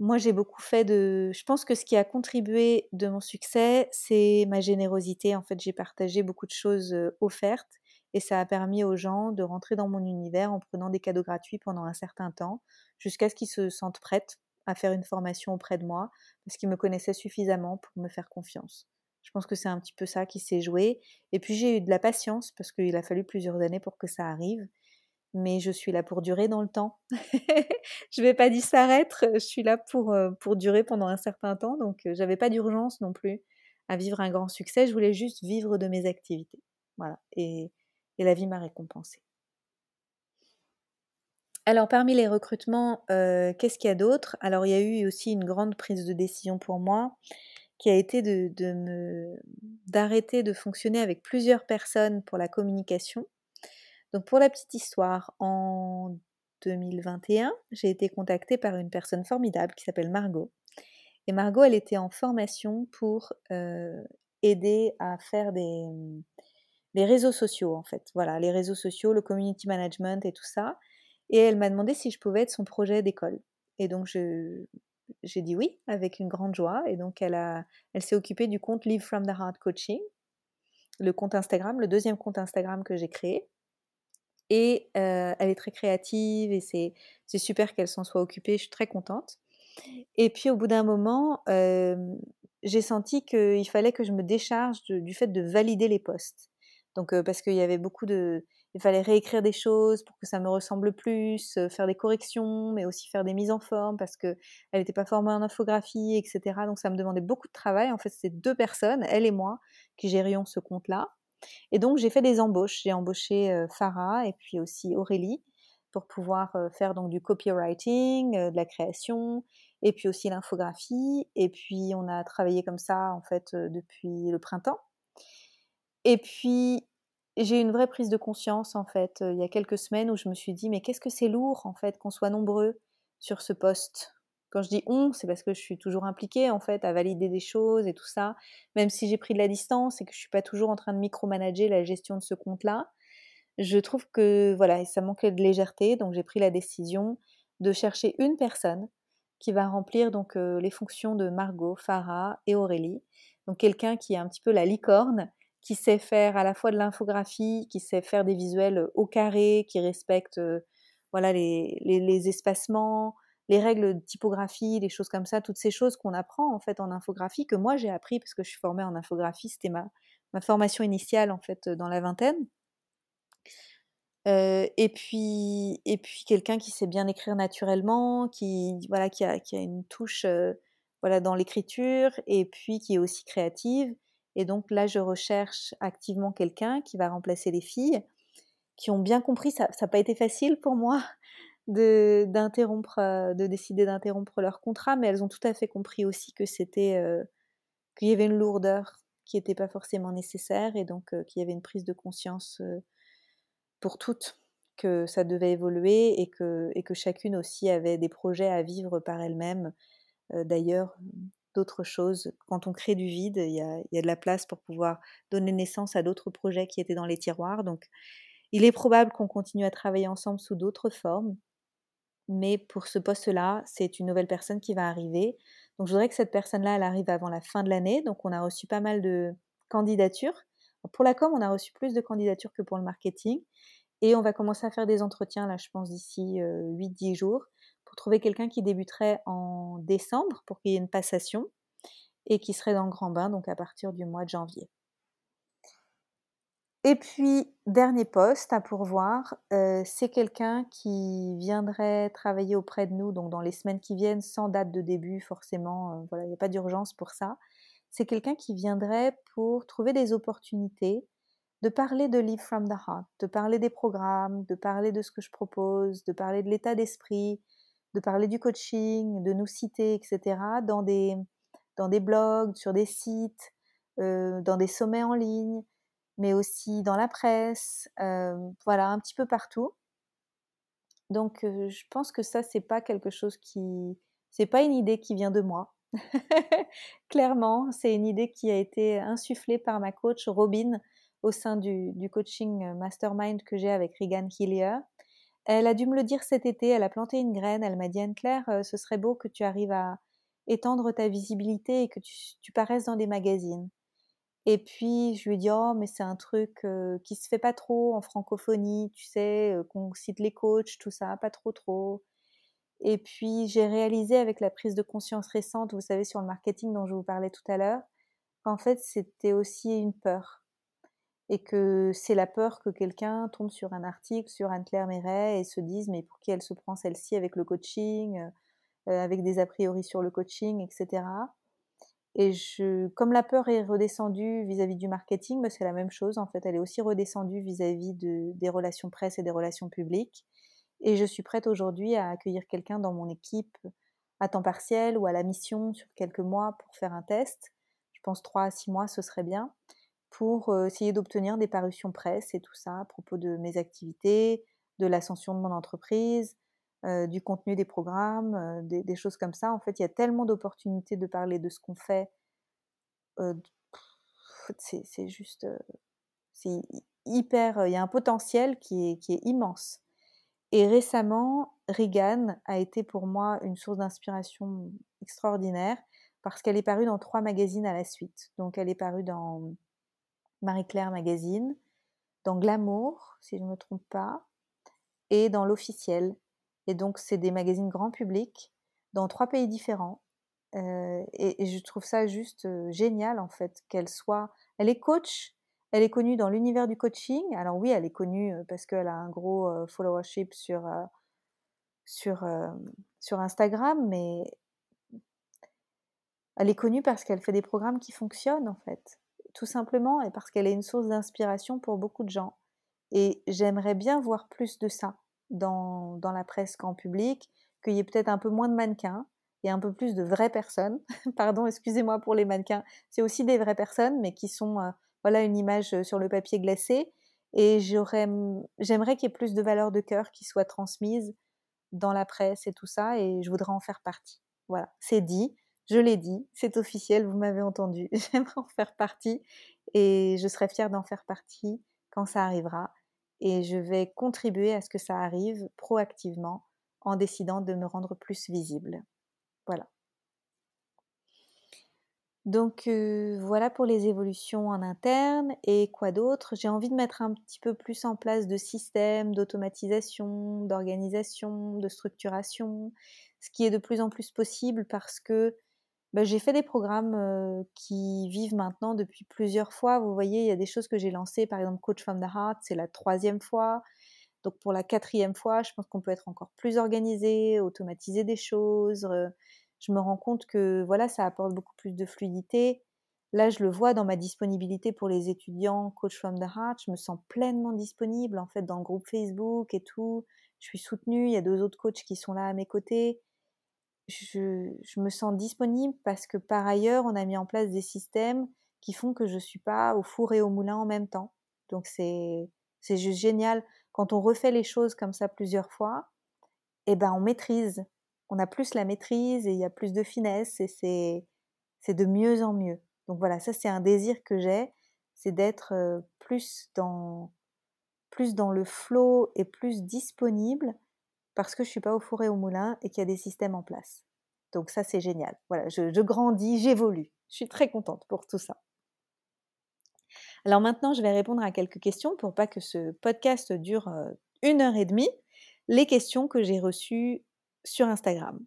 Moi, j'ai beaucoup fait de. Je pense que ce qui a contribué de mon succès, c'est ma générosité. En fait, j'ai partagé beaucoup de choses offertes et ça a permis aux gens de rentrer dans mon univers en prenant des cadeaux gratuits pendant un certain temps, jusqu'à ce qu'ils se sentent prêts à faire une formation auprès de moi, parce qu'ils me connaissaient suffisamment pour me faire confiance. Je pense que c'est un petit peu ça qui s'est joué. Et puis j'ai eu de la patience, parce qu'il a fallu plusieurs années pour que ça arrive mais je suis là pour durer dans le temps. je ne vais pas disparaître, je suis là pour, pour durer pendant un certain temps, donc j'avais pas d'urgence non plus à vivre un grand succès, je voulais juste vivre de mes activités. Voilà, et, et la vie m'a récompensée. Alors parmi les recrutements, qu'est-ce qu'il y a d'autre? Alors il y a eu aussi une grande prise de décision pour moi qui a été de, d'arrêter de fonctionner avec plusieurs personnes pour la communication donc pour la petite histoire, en 2021, j'ai été contactée par une personne formidable qui s'appelle Margot. Et Margot, elle était en formation pour aider à faire des les réseaux sociaux en fait. Voilà, les réseaux sociaux, le community management et tout ça. Et elle m'a demandé si je pouvais être son projet d'école. Et donc j'ai dit oui avec une grande joie. Et donc elle elle s'est occupée du compte Live from the Heart Coaching, le compte Instagram, le deuxième compte Instagram que j'ai créé. Et elle est très créative et c'est, super qu'elle s'en soit occupée, je suis très contente. Et puis au bout d'un moment, j'ai senti qu'il fallait que je me décharge du fait de valider les postes. Donc parce qu'il y avait beaucoup de, il fallait réécrire des choses pour que ça me ressemble plus, faire des corrections, mais aussi faire des mises en forme parce qu'elle n'était pas formée en infographie, etc. Donc ça me demandait beaucoup de travail. En fait, c'est deux personnes, elle et moi, qui gérions ce compte-là. Et donc j'ai fait des embauches. J'ai embauché Farah et puis aussi Aurélie pour pouvoir faire donc du copywriting, de la création, et puis aussi l'infographie. Et puis on a travaillé comme ça en fait depuis le printemps. Et puis j'ai une vraie prise de conscience en fait il y a quelques semaines où je me suis dit mais qu'est-ce que c'est lourd en fait qu'on soit nombreux sur ce poste. Quand je dis on, c'est parce que je suis toujours impliquée en fait à valider des choses et tout ça, même si j'ai pris de la distance et que je suis pas toujours en train de micromanager la gestion de ce compte-là. Je trouve que voilà, ça manquait de légèreté, donc j'ai pris la décision de chercher une personne qui va remplir donc les fonctions de Margot, Farah et Aurélie. Donc quelqu'un qui est un petit peu la licorne, qui sait faire à la fois de l'infographie, qui sait faire des visuels au carré, qui respecte voilà les, les, espacements, les règles de typographie, des choses comme ça, toutes ces choses qu'on apprend en fait en infographie, que moi j'ai appris parce que je suis formée en infographie, c'était ma, ma formation initiale en fait dans la vingtaine et puis, et puis quelqu'un qui sait bien écrire naturellement, qui, voilà, qui, a, qui a une touche voilà, dans l'écriture, et puis qui est aussi créative. Et donc là, je recherche activement quelqu'un qui va remplacer les filles, qui ont bien compris, ça n'a pas été facile pour moi de, d'interrompre, de décider d'interrompre leur contrat, mais elles ont tout à fait compris aussi que c'était, qu'il y avait une lourdeur qui n'était pas forcément nécessaire, et donc qu'il y avait une prise de conscience pour toutes que ça devait évoluer et que, et que chacune aussi avait des projets à vivre par elle-même. Euh, d'ailleurs, d'autres choses. Quand on crée du vide, il y a, y a, de la place pour pouvoir donner naissance à d'autres projets qui étaient dans les tiroirs. Donc, il est probable qu'on continue à travailler ensemble sous d'autres formes. Mais pour ce poste-là, c'est une nouvelle personne qui va arriver. Donc, je voudrais que cette personne-là, elle arrive avant la fin de l'année. Donc, on a reçu pas mal de candidatures. Pour la com, on a reçu plus de candidatures que pour le marketing. Et on va commencer à faire des entretiens, là, je pense, d'ici 8-10 jours, pour trouver quelqu'un qui débuterait en décembre, pour qu'il y ait une passation, et qui serait dans le grand bain, donc à partir du mois de janvier. Et puis, dernier poste à pourvoir, c'est quelqu'un qui viendrait travailler auprès de nous, donc dans les semaines qui viennent, sans date de début forcément, voilà, il n'y a pas d'urgence pour ça. C'est quelqu'un qui viendrait pour trouver des opportunités de parler de Live from the Heart, de parler des programmes, de parler de ce que je propose, de parler de l'état d'esprit, de parler du coaching, de nous citer, etc., dans des, dans des blogs, sur des sites, euh, dans des sommets en ligne, mais aussi dans la presse, euh, voilà, un petit peu partout. Donc, euh, je pense que ça, c'est pas quelque chose qui. C'est pas une idée qui vient de moi. Clairement, c'est une idée qui a été insufflée par ma coach Robin, au sein du, coaching euh, mastermind que j'ai avec Regan Hillier. Elle a dû me le dire cet été, elle a planté une graine, elle m'a dit Anne-Claire, euh, ce serait beau que tu arrives à étendre ta visibilité et que tu, paraisses dans des magazines. Et puis je lui ai dit oh mais c'est un truc euh, qui se fait pas trop en francophonie, tu sais, qu'on cite les coachs, tout ça, pas trop trop. Et puis j'ai réalisé avec la prise de conscience récente, vous savez sur le marketing dont je vous parlais tout à l'heure, qu'en fait c'était aussi une peur et que c'est la peur que quelqu'un tombe sur un article sur Anne-Claire Méret et se dise mais pour qui elle se prend celle-ci avec le coaching, euh, euh, avec des a priori sur le coaching, etc. Et je, comme la peur est redescendue vis-à-vis du marketing, bah, c'est la même chose en fait. Elle est aussi redescendue vis-à-vis de, des relations presse et des relations publiques. Et je suis prête aujourd'hui à accueillir quelqu'un dans mon équipe à temps partiel ou à la mission sur quelques mois pour faire un test. Je pense trois à six mois, ce serait bien pour essayer d'obtenir des parutions presse et tout ça à propos de mes activités, de l'ascension de mon entreprise, du contenu des programmes, des, choses comme ça. En fait, il y a tellement d'opportunités de parler de ce qu'on fait. c'est juste, c'est hyper, il y a un potentiel qui est, qui est immense. Et récemment, Regan a été pour moi une source d'inspiration extraordinaire parce qu'elle est parue dans trois magazines à la suite. Donc, elle est parue dans Marie-Claire Magazine, dans Glamour, si je ne me trompe pas, et dans l'officiel. Et donc, c'est des magazines grand public dans trois pays différents. Euh, et, je trouve ça juste euh, génial, en fait, qu'elle soit. Elle est coach, Elle est connue dans l'univers du coaching. Alors oui, elle est connue parce qu'elle a un gros followership sur Instagram, mais elle est connue parce qu'elle fait des programmes qui fonctionnent en fait, tout simplement, et parce qu'elle est une source d'inspiration pour beaucoup de gens. Et j'aimerais bien voir plus de ça dans, dans la presse qu'en public, qu'il y ait peut-être un peu moins de mannequins et un peu plus de vraies personnes. Pardon, excusez-moi pour les mannequins. C'est aussi des vraies personnes, mais qui sont, euh, voilà, une image euh, sur le papier glacé. Et j'aimerais qu'il y ait plus de valeurs de cœur qui soient transmises dans la presse et tout ça, et je voudrais en faire partie. Voilà, c'est dit, je l'ai dit, c'est officiel, vous m'avez entendu. J'aimerais en faire partie et je serais fière d'en faire partie quand ça arrivera. Et je vais contribuer à ce que ça arrive proactivement en décidant de me rendre plus visible. Voilà. Donc voilà pour les évolutions en interne. Et quoi d'autre? J'ai envie de mettre un petit peu plus en place de systèmes, d'automatisation, d'organisation, de structuration, ce qui est de plus en plus possible parce que bah, j'ai fait des programmes qui vivent maintenant depuis plusieurs fois. Vous voyez, il y a des choses que j'ai lancées, par exemple Coach from the Heart, c'est la troisième fois. Donc pour la quatrième fois, je pense qu'on peut être encore plus organisé, automatiser des choses. Je me rends compte que voilà, ça apporte beaucoup plus de fluidité. Là, je le vois dans ma disponibilité pour les étudiants Coach from the Heart. Je me sens pleinement disponible en fait dans le groupe Facebook et tout. Je suis soutenue. Il y a deux autres coachs qui sont là à mes côtés. Je, je me sens disponible parce que par ailleurs, on a mis en place des systèmes qui font que je ne suis pas au four et au moulin en même temps. Donc c'est juste génial quand on refait les choses comme ça plusieurs fois, eh ben on maîtrise. On a plus la maîtrise et il y a plus de finesse et c'est de mieux en mieux. Donc voilà, ça c'est un désir que j'ai, c'est d'être plus dans plus dans le flow et plus disponible parce que je suis pas au four et au moulin et qu'il y a des systèmes en place. Donc ça c'est génial. Voilà, je, je grandis, j'évolue. Je suis très contente pour tout ça. Alors maintenant, je vais répondre à quelques questions pour pas que ce podcast dure une heure et demie. Les questions que j'ai reçues sur Instagram.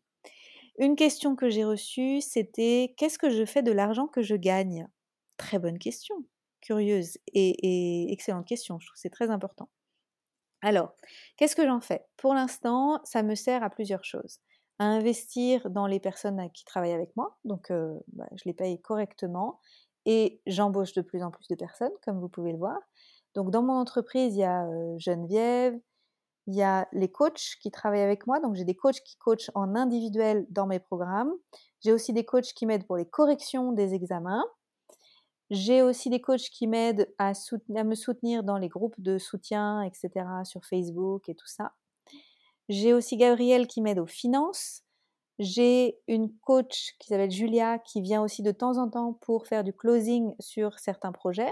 Une question que j'ai reçue, c'était qu'est-ce que je fais de l'argent que je gagne? Très bonne question, curieuse et, excellente question. Je trouve c'est très important. Alors, qu'est-ce que j'en fais? Pour l'instant, ça me sert à plusieurs choses. À investir dans les personnes qui travaillent avec moi, donc bah, je les paye correctement et j'embauche de plus en plus de personnes, comme vous pouvez le voir. Donc dans mon entreprise, il y a Geneviève, il y a les coachs qui travaillent avec moi. Donc j'ai des coachs qui coachent en individuel dans mes programmes. J'ai aussi des coachs qui m'aident pour les corrections des examens. J'ai aussi des coachs qui m'aident à, me soutenir dans les groupes de soutien, etc. sur Facebook et tout ça. J'ai aussi Gabriel qui m'aide aux finances. J'ai une coach qui s'appelle Julia qui vient aussi de temps en temps pour faire du closing sur certains projets.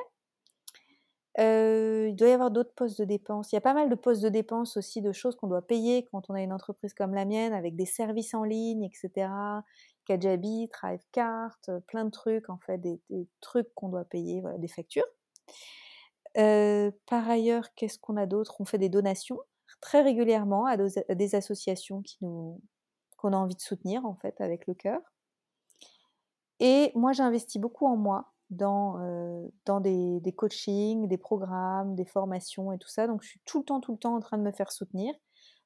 Euh, il doit y avoir d'autres postes de dépenses. Il y a pas mal de postes de dépenses aussi, de choses qu'on doit payer quand on a une entreprise comme la mienne, avec des services en ligne, etc. Kajabi, Thrivecart, euh, plein de trucs, en fait, des, trucs qu'on doit payer, des factures. Euh, par ailleurs, qu'est-ce qu'on a d'autre? On fait des donations très régulièrement à des associations qui nous, qu'on a envie de soutenir en fait avec le cœur. Et moi, j'investis beaucoup en moi, dans, euh, dans des, des, coachings, des programmes, des formations et tout ça. Donc, je suis tout le temps, tout le temps en train de me faire soutenir.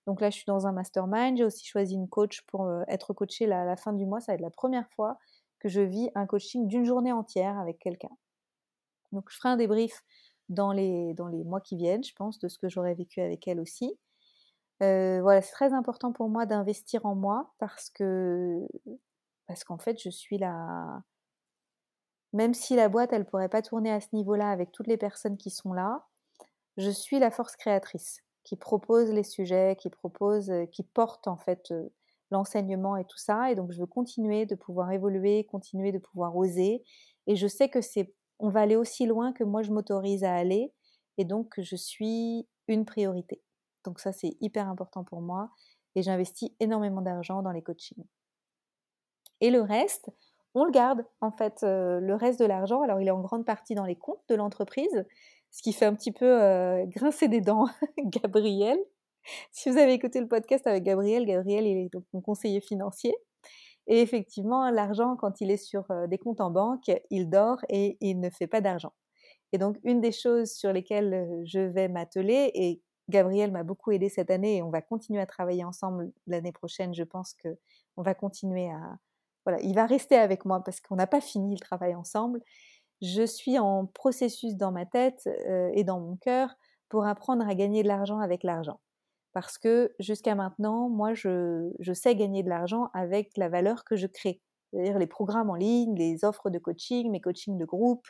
Donc là, je suis dans un mastermind. J'ai aussi choisi une coach pour euh, être coachée à la fin du mois. Ça va être la première fois que je vis un coaching d'une journée entière avec quelqu'un. Donc, je ferai un débrief dans les, dans les mois qui viennent, je pense, de ce que j'aurais vécu avec elle aussi. Euh, voilà, c'est très important pour moi d'investir en moi parce que parce qu'en fait, je suis la même si la boîte, elle pourrait pas tourner à ce niveau-là avec toutes les personnes qui sont là, je suis la force créatrice qui propose les sujets, qui propose, euh, qui porte en fait euh, l'enseignement et tout ça. Et donc, je veux continuer de pouvoir évoluer, continuer de pouvoir oser. Et je sais que c'est, on va aller aussi loin que moi je m'autorise à aller. Et donc, je suis une priorité. Donc ça, c'est hyper important pour moi. Et j'investis énormément d'argent dans les coachings. Et le reste, on le garde, en fait, euh, le reste de l'argent. Alors, il est en grande partie dans les comptes de l'entreprise, ce qui fait un petit peu grincer des dents Gabriel. Si vous avez écouté le podcast avec Gabriel, Gabriel, il est donc mon conseiller financier. Et effectivement, l'argent, quand il est sur des comptes en banque, il dort et il ne fait pas d'argent. Et donc, une des choses sur lesquelles je vais m'atteler, et Gabriel m'a beaucoup aidé cette année, et on va continuer à travailler ensemble l'année prochaine. Je pense que on va continuer à, voilà, il va rester avec moi parce qu'on n'a pas fini le travail ensemble. Je suis en processus dans ma tête et dans mon cœur pour apprendre à gagner de l'argent avec l'argent. Parce que jusqu'à maintenant, moi, je, sais gagner de l'argent avec la valeur que je crée. C'est-à-dire les programmes en ligne, les offres de coaching, mes coachings de groupe,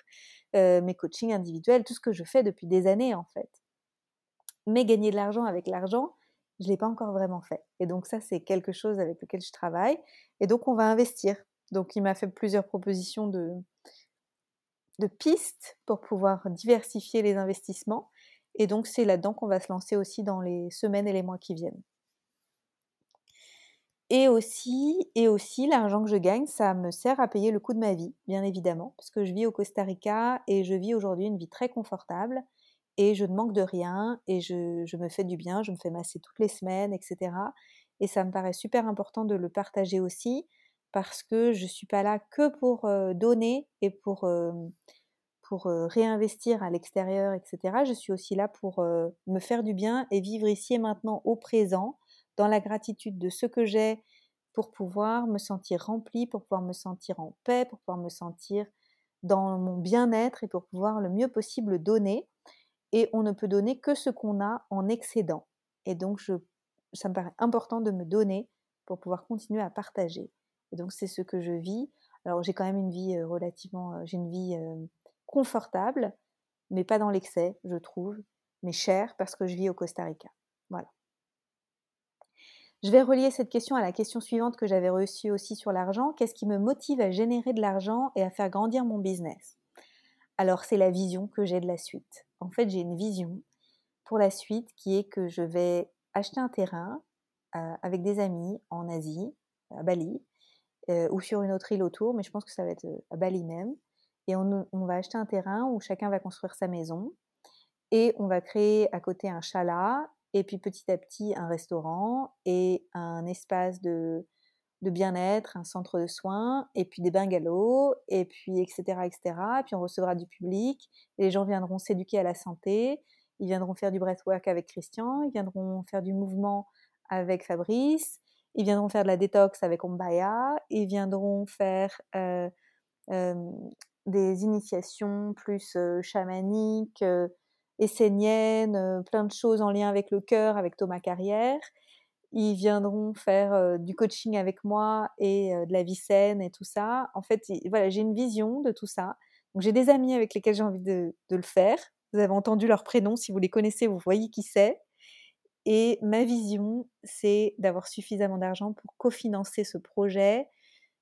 mes coachings individuels, tout ce que je fais depuis des années en fait. Mais gagner de l'argent avec l'argent, je ne l'ai pas encore vraiment fait. Et donc ça, c'est quelque chose avec lequel je travaille. Et donc on va investir. Donc il m'a fait plusieurs propositions de, de pistes pour pouvoir diversifier les investissements. Et donc c'est là-dedans qu'on va se lancer aussi dans les semaines et les mois qui viennent. Et aussi, et aussi l'argent que je gagne, ça me sert à payer le coût de ma vie, bien évidemment, parce que je vis au Costa Rica et je vis aujourd'hui une vie très confortable et je ne manque de rien et je, me fais du bien, je me fais masser toutes les semaines, etc. Et ça me paraît super important de le partager aussi parce que je ne suis pas là que pour donner et pour, pour réinvestir à l'extérieur, etc. Je suis aussi là pour me faire du bien et vivre ici et maintenant au présent, dans la gratitude de ce que j'ai pour pouvoir me sentir remplie, pour pouvoir me sentir en paix, pour pouvoir me sentir dans mon bien-être et pour pouvoir le mieux possible donner et on ne peut donner que ce qu'on a en excédent. Et donc, ça me paraît important de me donner pour pouvoir continuer à partager. Et donc, c'est ce que je vis. Alors, j'ai quand même une vie relativement, j'ai une vie confortable, mais pas dans l'excès, je trouve, mais chère parce que je vis au Costa Rica. Voilà. Je vais relier cette question à la question suivante que j'avais reçue aussi sur l'argent. Qu'est-ce qui me motive à générer de l'argent et à faire grandir mon business? Alors, c'est la vision que j'ai de la suite en fait, j'ai une vision pour la suite qui est que je vais acheter un terrain avec des amis en Asie, à Bali, euh, ou sur une autre île autour, mais je pense que ça va être euh, à Bali même. Et on, va acheter un terrain où chacun va construire sa maison. Et on va créer à côté un chalat, et puis petit à petit un restaurant et un espace de, de bien-être, un centre de soins, et puis des bungalows, et puis etc., etc. Et puis on recevra du public, les gens viendront s'éduquer à la santé, ils viendront faire du breathwork avec Christian, ils viendront faire du mouvement avec Fabrice, ils viendront faire de la détox avec Ombaya, ils viendront faire euh, des initiations plus chamaniques, esséniennes, plein de choses en lien avec le cœur, avec Thomas Carrière ils viendront faire du coaching avec moi et de la vie saine et tout ça. En fait, voilà, j'ai une vision de tout ça. Donc j'ai des amis avec lesquels j'ai envie de, le faire. Vous avez entendu leur prénom, si vous les connaissez, vous voyez qui c'est. Et ma vision, c'est d'avoir suffisamment d'argent pour cofinancer ce projet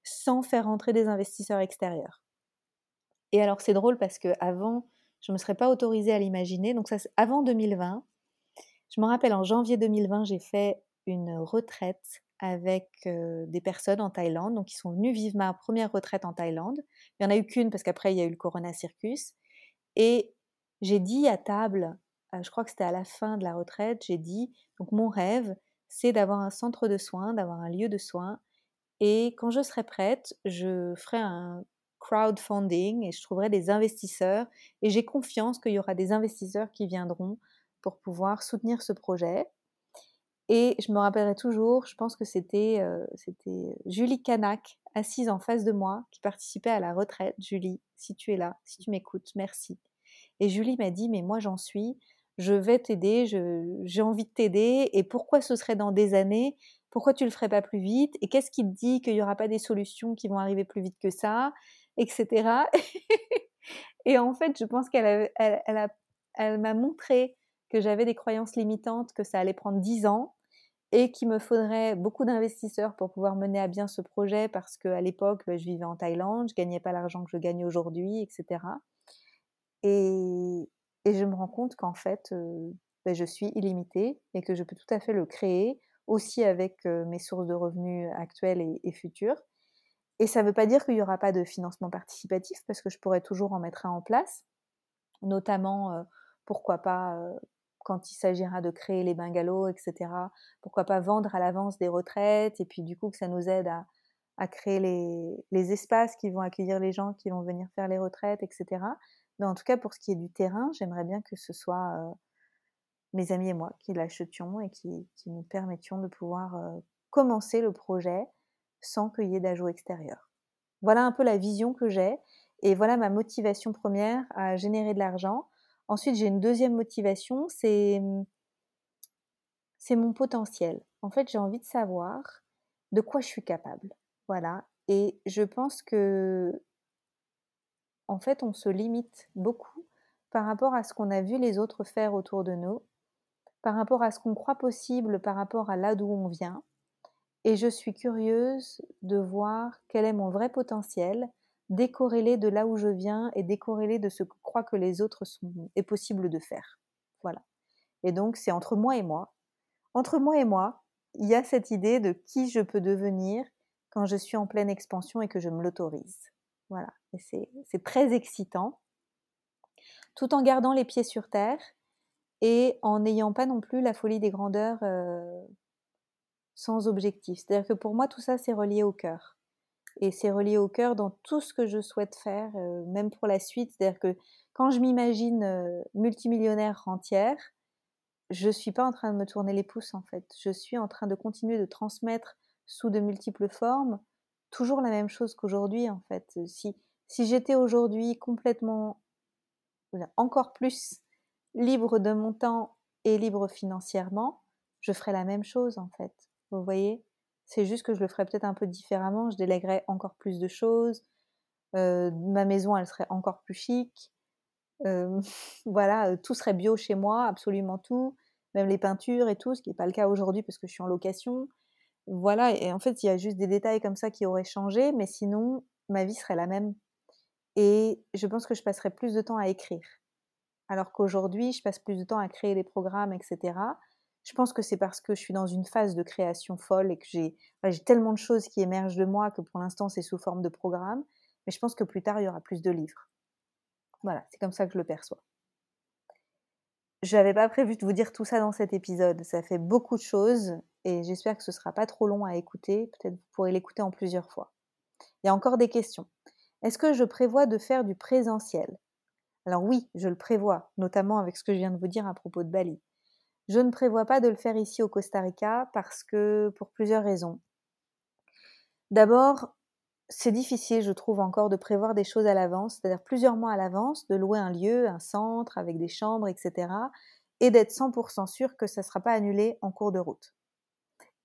sans faire rentrer des investisseurs extérieurs. Et alors c'est drôle parce que avant, je ne me serais pas autorisée à l'imaginer. Donc ça, avant 2020, je me rappelle en janvier 2020, j'ai fait une retraite avec des personnes en Thaïlande. Donc, ils sont venus vivre ma première retraite en Thaïlande. Il n'y en a eu qu'une parce qu'après, il y a eu le Corona Circus. Et j'ai dit à table, je crois que c'était à la fin de la retraite, j'ai dit, donc mon rêve, c'est d'avoir un centre de soins, d'avoir un lieu de soins. Et quand je serai prête, je ferai un crowdfunding et je trouverai des investisseurs. Et j'ai confiance qu'il y aura des investisseurs qui viendront pour pouvoir soutenir ce projet. Et je me rappellerai toujours, je pense que c'était c'était Julie Canac, assise en face de moi, qui participait à la retraite. Julie, si tu es là, si tu m'écoutes, merci. Et Julie m'a dit, mais moi j'en suis, je vais t'aider, j'ai envie de t'aider, et pourquoi ce serait dans des années? Pourquoi tu le ferais pas plus vite? Et qu'est-ce qui te dit qu'il n'y aura pas des solutions qui vont arriver plus vite que ça? Etc. et en fait, je pense qu'elle elle, elle, elle m'a montré que j'avais des croyances limitantes, que ça allait prendre dix ans, et qu'il me faudrait beaucoup d'investisseurs pour pouvoir mener à bien ce projet parce qu'à l'époque, bah, je vivais en Thaïlande, je gagnais pas l'argent que je gagne aujourd'hui, etc. Et, et, je me rends compte qu'en fait, bah, je suis illimitée et que je peux tout à fait le créer aussi avec mes sources de revenus actuelles et, et futures. Et ça ne veut pas dire qu'il n'y aura pas de financement participatif parce que je pourrais toujours en mettre un en place, notamment, pourquoi pas, quand il s'agira de créer les bungalows, etc. Pourquoi pas vendre à l'avance des retraites et puis du coup que ça nous aide à, créer les, espaces qui vont accueillir les gens qui vont venir faire les retraites, etc. Mais en tout cas, pour ce qui est du terrain, j'aimerais bien que ce soit mes amis et moi qui l'achetions et qui, nous permettions de pouvoir commencer le projet sans qu'il y ait d'ajout extérieur. Voilà un peu la vision que j'ai et voilà ma motivation première à générer de l'argent. Ensuite, j'ai une deuxième motivation, c'est mmh, c'est mon potentiel. En fait, j'ai envie de savoir de quoi je suis capable. Voilà. Et je pense que, en fait, on se limite beaucoup par rapport à ce qu'on a vu les autres faire autour de nous, par rapport à ce qu'on croit possible, par rapport à là d'où on vient. Et je suis curieuse de voir quel est mon vrai potentiel, décorrélé de là où je viens et décorrélé de ce que croient que les autres sont, est possible de faire. Voilà. Et donc, c'est entre moi et moi. Entre moi et moi, il y a cette idée de qui je peux devenir quand je suis en pleine expansion et que je me l'autorise. Voilà. C'est très excitant. Tout en gardant les pieds sur terre et en n'ayant pas non plus la folie des grandeurs euh, sans objectif. C'est-à-dire que pour moi, tout ça, c'est relié au cœur. Et c'est relié au cœur dans tout ce que je souhaite faire, euh, même pour la suite. C'est-à-dire que quand je m'imagine euh, multimillionnaire entière, je ne suis pas en train de me tourner les pouces en fait. Je suis en train de continuer de transmettre sous de multiples formes toujours la même chose qu'aujourd'hui en fait. Si, si j'étais aujourd'hui complètement, encore plus libre de mon temps et libre financièrement, je ferais la même chose en fait. Vous voyez? C'est juste que je le ferais peut-être un peu différemment, je délèguerais encore plus de choses, euh, ma maison elle serait encore plus chic, euh, voilà, tout serait bio chez moi, absolument tout, même les peintures et tout, ce qui n'est pas le cas aujourd'hui parce que je suis en location. Voilà, et en fait il y a juste des détails comme ça qui auraient changé, mais sinon ma vie serait la même. Et je pense que je passerais plus de temps à écrire. Alors qu'aujourd'hui, je passe plus de temps à créer des programmes, etc. Je pense que c'est parce que je suis dans une phase de création folle et que j'ai tellement de choses qui émergent de moi que pour l'instant c'est sous forme de programme. Mais je pense que plus tard, il y aura plus de livres. Voilà, c'est comme ça que je le perçois. Je n'avais pas prévu de vous dire tout ça dans cet épisode. Ça fait beaucoup de choses et j'espère que ce ne sera pas trop long à écouter. Peut-être vous pourrez l'écouter en plusieurs fois. Il y a encore des questions. Est-ce que je prévois de faire du présentiel? Alors oui, je le prévois, notamment avec ce que je viens de vous dire à propos de Bali. Je ne prévois pas de le faire ici au Costa Rica parce que pour plusieurs raisons. D'abord, c'est difficile, je trouve, encore de prévoir des choses à l'avance, c'est-à-dire plusieurs mois à l'avance, de louer un lieu, un centre avec des chambres, etc. et d'être 100% sûr que ça ne sera pas annulé en cours de route.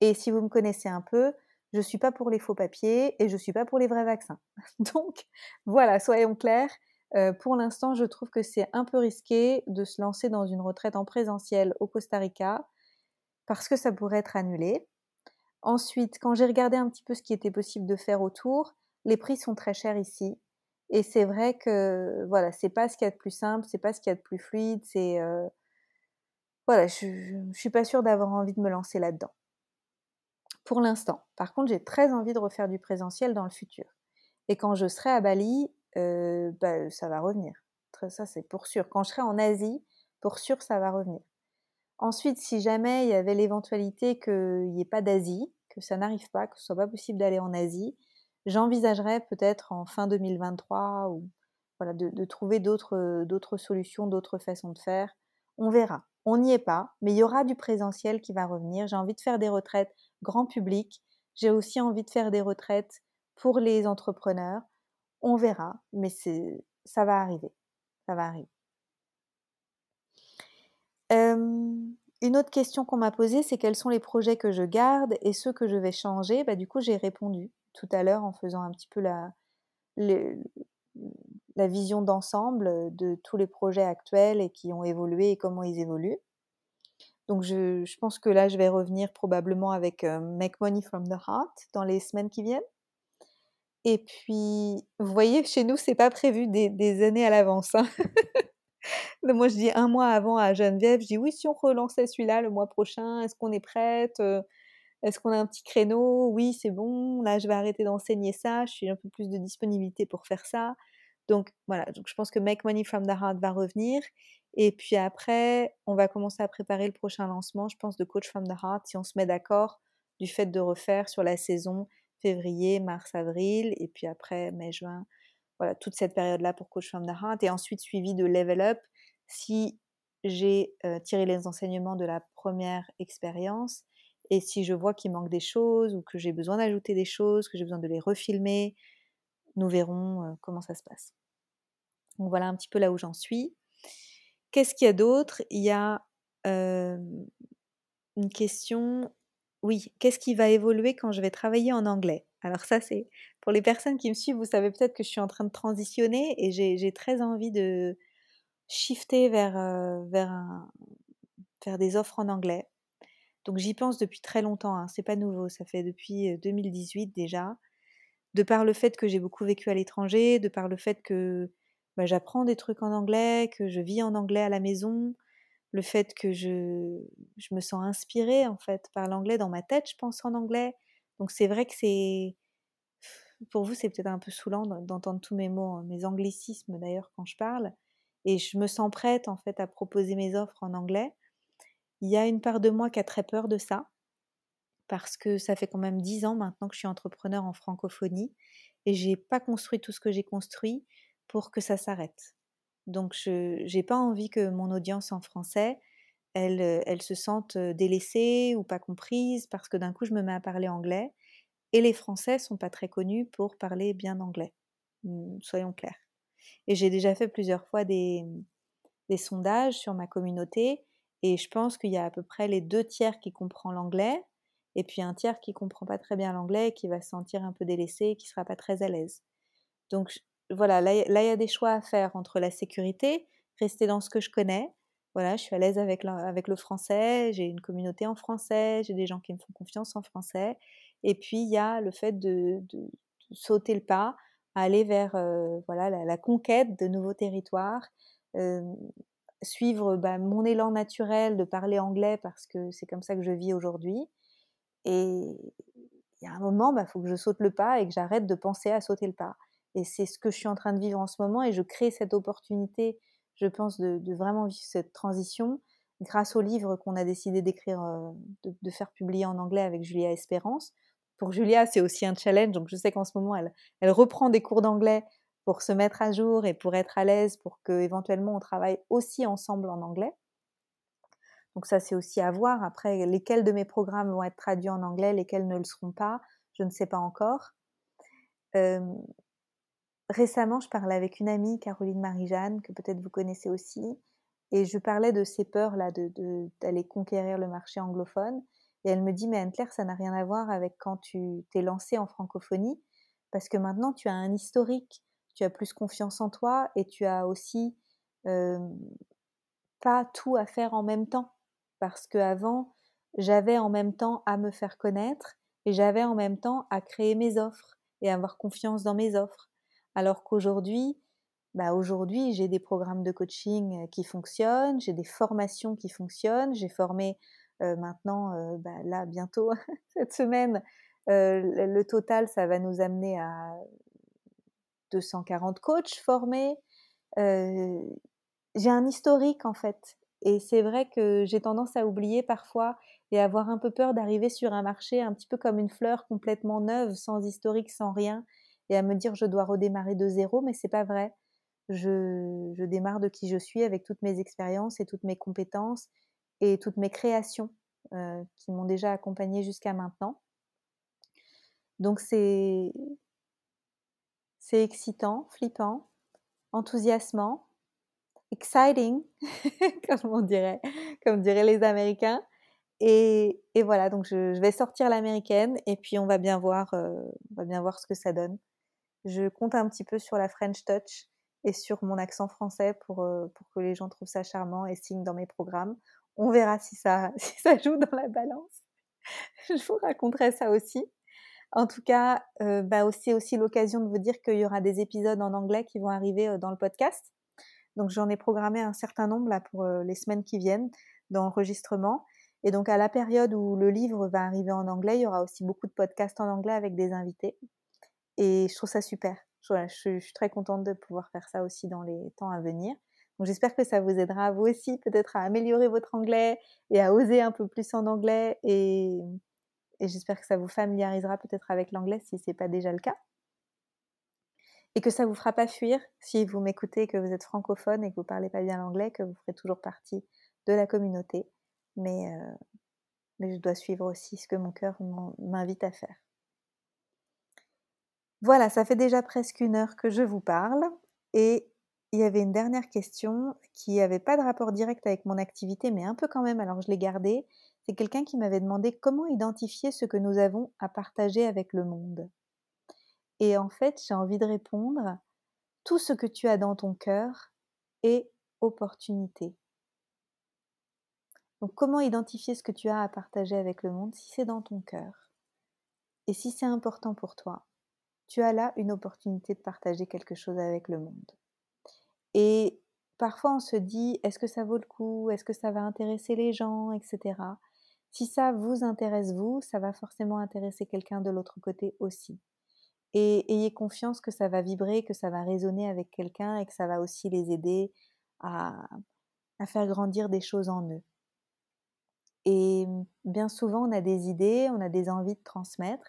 Et si vous me connaissez un peu, je ne suis pas pour les faux papiers et je ne suis pas pour les vrais vaccins. Donc voilà, soyons clairs, euh, pour l'instant, je trouve que c'est un peu risqué de se lancer dans une retraite en présentiel au Costa Rica parce que ça pourrait être annulé. Ensuite, quand j'ai regardé un petit peu ce qui était possible de faire autour, les prix sont très chers ici. Et c'est vrai que voilà, c'est pas ce qu'il y a de plus simple, c'est pas ce qu'il y a de plus fluide, c'est euh, voilà, je, ne suis pas sûre d'avoir envie de me lancer là-dedans. Pour l'instant. Par contre, j'ai très envie de refaire du présentiel dans le futur. Et quand je serai à Bali, euh, bah, ça va revenir. Ça, c'est pour sûr. Quand je serai en Asie, pour sûr, ça va revenir. Ensuite, si jamais il y avait l'éventualité qu'il n'y ait pas d'Asie, que ça n'arrive pas, que ce soit pas possible d'aller en Asie, j'envisagerais peut-être en fin 2023 ou voilà, de, trouver d'autres, d'autres solutions, d'autres façons de faire. On verra. On n'y est pas, mais il y aura du présentiel qui va revenir. J'ai envie de faire des retraites grand public. J'ai aussi envie de faire des retraites pour les entrepreneurs. On verra, mais ça va arriver. Ça va arriver. une autre question qu'on m'a posée, c'est quels sont les projets que je garde et ceux que je vais changer? Bah, du coup, j'ai répondu tout à l'heure en faisant un petit peu la, la vision d'ensemble de tous les projets actuels et qui ont évolué et comment ils évoluent. Donc je, je pense que là, je vais revenir probablement avec Make Money from the Heart dans les semaines qui viennent. Et puis, vous voyez, chez nous, c'est pas prévu des, années à l'avance. Hein. Moi, je dis un mois avant à Geneviève, je dis oui, si on relançait celui-là le mois prochain, est-ce qu'on est prête Est-ce qu'on a un petit créneau? Oui, c'est bon. Là, je vais arrêter d'enseigner ça. Je suis un peu plus de disponibilité pour faire ça. Donc voilà, donc je pense que Make Money from the Heart va revenir. Et puis après, on va commencer à préparer le prochain lancement, je pense, de Coach from the Heart, si on se met d'accord du fait de refaire sur la saison février, mars, avril, et puis après mai, juin. voilà, toute cette période-là pour Coach from the Heart et ensuite suivi de Level Up si j'ai tiré les enseignements de la première expérience et si je vois qu'il manque des choses ou que j'ai besoin d'ajouter des choses, que j'ai besoin de les refilmer, nous verrons comment ça se passe. Voilà un petit peu là où j'en suis. Qu'est-ce qu'il y a d'autre? Il y a une question, oui, qu'est-ce qui va évoluer quand je vais travailler en anglais? Alors ça, c'est pour les personnes qui me suivent, vous savez peut-être que je suis en train de transitionner et j'ai très envie de shifter vers, vers, vers des offres en anglais. Donc j'y pense depuis très longtemps, hein, c'est pas nouveau, ça fait depuis 2018 déjà. De par le fait que j'ai beaucoup vécu à l'étranger, de par le fait que bah, j'apprends des trucs en anglais, que je vis en anglais à la maison, le fait que je, me sens inspirée en fait par l'anglais dans ma tête, je pense en anglais. Donc c'est vrai que c'est pour vous c'est peut-être un peu saoulant d'entendre tous mes mots, hein, mes anglicismes d'ailleurs quand je parle, et je me sens prête en fait à proposer mes offres en anglais. Il y a une part de moi qui a très peur de ça, parce que ça fait quand même dix ans maintenant que je suis entrepreneur en francophonie et j'ai pas construit tout ce que j'ai construit pour que ça s'arrête. Donc je n'ai pas envie que mon audience en français, elle, elle se sente délaissée ou pas comprise parce que d'un coup je me mets à parler anglais et les Français sont pas très connus pour parler bien anglais. Mmh, soyons clairs. Et j'ai déjà fait plusieurs fois des, des sondages sur ma communauté et je pense qu'il y a à peu près les deux tiers qui comprend l'anglais et puis un tiers qui comprend pas très bien l'anglais qui va se sentir un peu délaissé qui sera pas très à l'aise. Donc voilà, là, il y a des choix à faire entre la sécurité, rester dans ce que je connais. Voilà, je suis à l'aise avec, avec le français, j'ai une communauté en français, j'ai des gens qui me font confiance en français. Et puis, il y a le fait de, sauter le pas, aller vers euh, voilà, la, conquête de nouveaux territoires, euh, suivre bah, mon élan naturel de parler anglais parce que c'est comme ça que je vis aujourd'hui. Et il y a un moment, il bah, faut que je saute le pas et que j'arrête de penser à sauter le pas. Et c'est ce que je suis en train de vivre en ce moment et je crée cette opportunité, je pense, de, vraiment vivre cette transition grâce au livre qu'on a décidé d'écrire, euh, de, faire publier en anglais avec Julia Espérance. Pour Julia, c'est aussi un challenge, donc je sais qu'en ce moment, elle, elle reprend des cours d'anglais pour se mettre à jour et pour être à l'aise, pour que éventuellement on travaille aussi ensemble en anglais. Donc ça, c'est aussi à voir. Après, lesquels de mes programmes vont être traduits en anglais, lesquels ne le seront pas, je ne sais pas encore. Récemment, je parlais avec une amie, Caroline Marie-Jeanne, que peut-être vous connaissez aussi, et je parlais de ces peurs-là d'aller conquérir le marché anglophone. Et elle me dit, mais Anne-Claire, ça n'a rien à voir avec quand tu t'es lancée en francophonie, parce que maintenant tu as un historique, tu as plus confiance en toi et tu as aussi pas tout à faire en même temps. Parce qu'avant, j'avais en même temps à me faire connaître et j'avais en même temps à créer mes offres et avoir confiance dans mes offres. Alors qu'aujourd'hui, bah aujourd'hui, j'ai des programmes de coaching qui fonctionnent, j'ai des formations qui fonctionnent. J'ai formé maintenant, bah là, bientôt, cette semaine, le total, ça va nous amener à 240 coachs formés. j'ai un historique en fait. Et c'est vrai que j'ai tendance à oublier parfois et avoir un peu peur d'arriver sur un marché un petit peu comme une fleur complètement neuve, sans historique, sans rien, et à me dire je dois redémarrer de zéro, mais c'est pas vrai. Je, je, démarre de qui je suis avec toutes mes expériences et toutes mes compétences et toutes mes créations euh, qui m'ont déjà accompagnée jusqu'à maintenant. Donc c'est c'est excitant, flippant, enthousiasmant, exciting, comme on dirait, comme diraient les Américains. Et, voilà, donc je, vais sortir l'américaine et puis on va bien voir, euh, on va bien voir ce que ça donne je compte un petit peu sur la French Touch et sur mon accent français pour, euh, pour que les gens trouvent ça charmant et signent dans mes programmes. On verra si ça, si ça joue dans la balance. je vous raconterai ça aussi. En tout cas, euh, bah c'est aussi l'occasion de vous dire qu'il y aura des épisodes en anglais qui vont arriver euh, dans le podcast. Donc j'en ai programmé un certain nombre là pour les semaines qui viennent d'enregistrement. Et donc à la période où le livre va arriver en anglais, il y aura aussi beaucoup de podcasts en anglais avec des invités. Et je trouve ça super. Je, suis très contente de pouvoir faire ça aussi dans les temps à venir. Donc j'espère que ça vous aidera vous aussi peut-être à améliorer votre anglais et à oser un peu plus en anglais et, et j'espère que ça vous familiarisera peut-être avec l'anglais si ce n'est pas déjà le cas. Et que ça vous fera pas fuir si vous m'écoutez, que vous êtes francophone et que vous parlez pas bien l'anglais, que vous ferez toujours partie de la communauté. Mais, euh, mais je dois suivre aussi ce que mon cœur m'invite à faire. Voilà, ça fait déjà presque une heure que je vous parle et il y avait une dernière question qui n'avait pas de rapport direct avec mon activité, mais un peu quand même, alors je l'ai gardée. C'est quelqu'un qui m'avait demandé comment identifier ce que nous avons à partager avec le monde. Et en fait, j'ai envie de répondre, tout ce que tu as dans ton cœur est opportunité. Donc comment identifier ce que tu as à partager avec le monde si c'est dans ton cœur? Et si c'est important pour toi, tu as là une opportunité de partager quelque chose avec le monde. Et parfois on se dit, est-ce que ça vaut le coup? Est-ce que ça va intéresser les gens? Etc. Si ça vous intéresse vous, ça va forcément intéresser quelqu'un de l'autre côté aussi. Et ayez confiance que ça va vibrer, que ça va résonner avec quelqu'un et que ça va aussi les aider à, faire grandir des choses en eux. Et bien souvent, on a des idées, on a des envies de transmettre,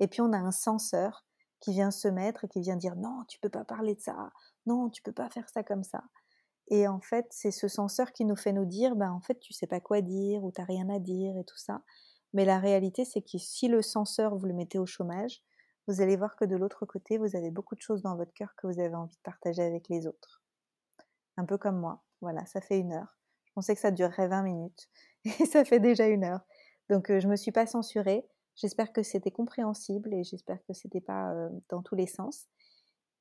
et puis on a un censeur qui vient se mettre et qui vient dire non, tu peux pas parler de ça, non, tu peux pas faire ça comme ça. Et en fait, c'est ce censeur qui nous fait nous dire, ben en fait, tu sais pas quoi dire ou t'as rien à dire et tout ça. Mais la réalité, c'est que si le censeur vous le mettez au chômage, vous allez voir que de l'autre côté, vous avez beaucoup de choses dans votre cœur que vous avez envie de partager avec les autres. Un peu comme moi. Voilà, ça fait une heure. Je pensais que ça durerait 20 minutes. et ça fait déjà une heure. Donc je je me suis pas censurée. J'espère que c'était compréhensible et j'espère que c'était pas dans tous les sens.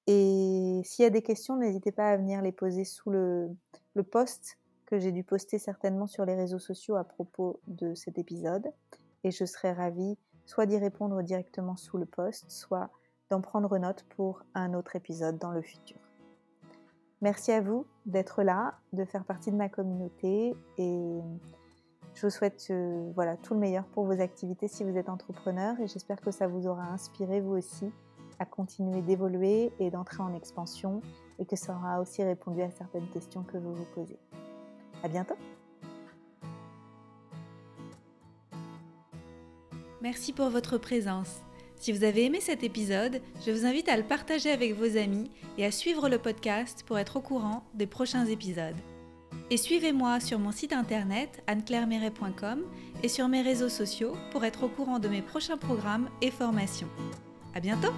Et s'il y a des questions, n'hésitez pas à venir les poser sous le, le post que j'ai dû poster certainement sur les réseaux sociaux à propos de cet épisode. Et je serai ravie soit d'y répondre directement sous le post, soit d'en prendre note pour un autre épisode dans le futur. Merci à vous d'être là, de faire partie de ma communauté et je vous souhaite euh, voilà, tout le meilleur pour vos activités si vous êtes entrepreneur et j'espère que ça vous aura inspiré vous aussi à continuer d'évoluer et d'entrer en expansion et que ça aura aussi répondu à certaines questions que vous vous posez. À bientôt! Merci pour votre présence. Si vous avez aimé cet épisode, je vous invite à le partager avec vos amis et à suivre le podcast pour être au courant des prochains épisodes. Et suivez-moi sur mon site internet anneclairemeret.com et sur mes réseaux sociaux pour être au courant de mes prochains programmes et formations. À bientôt!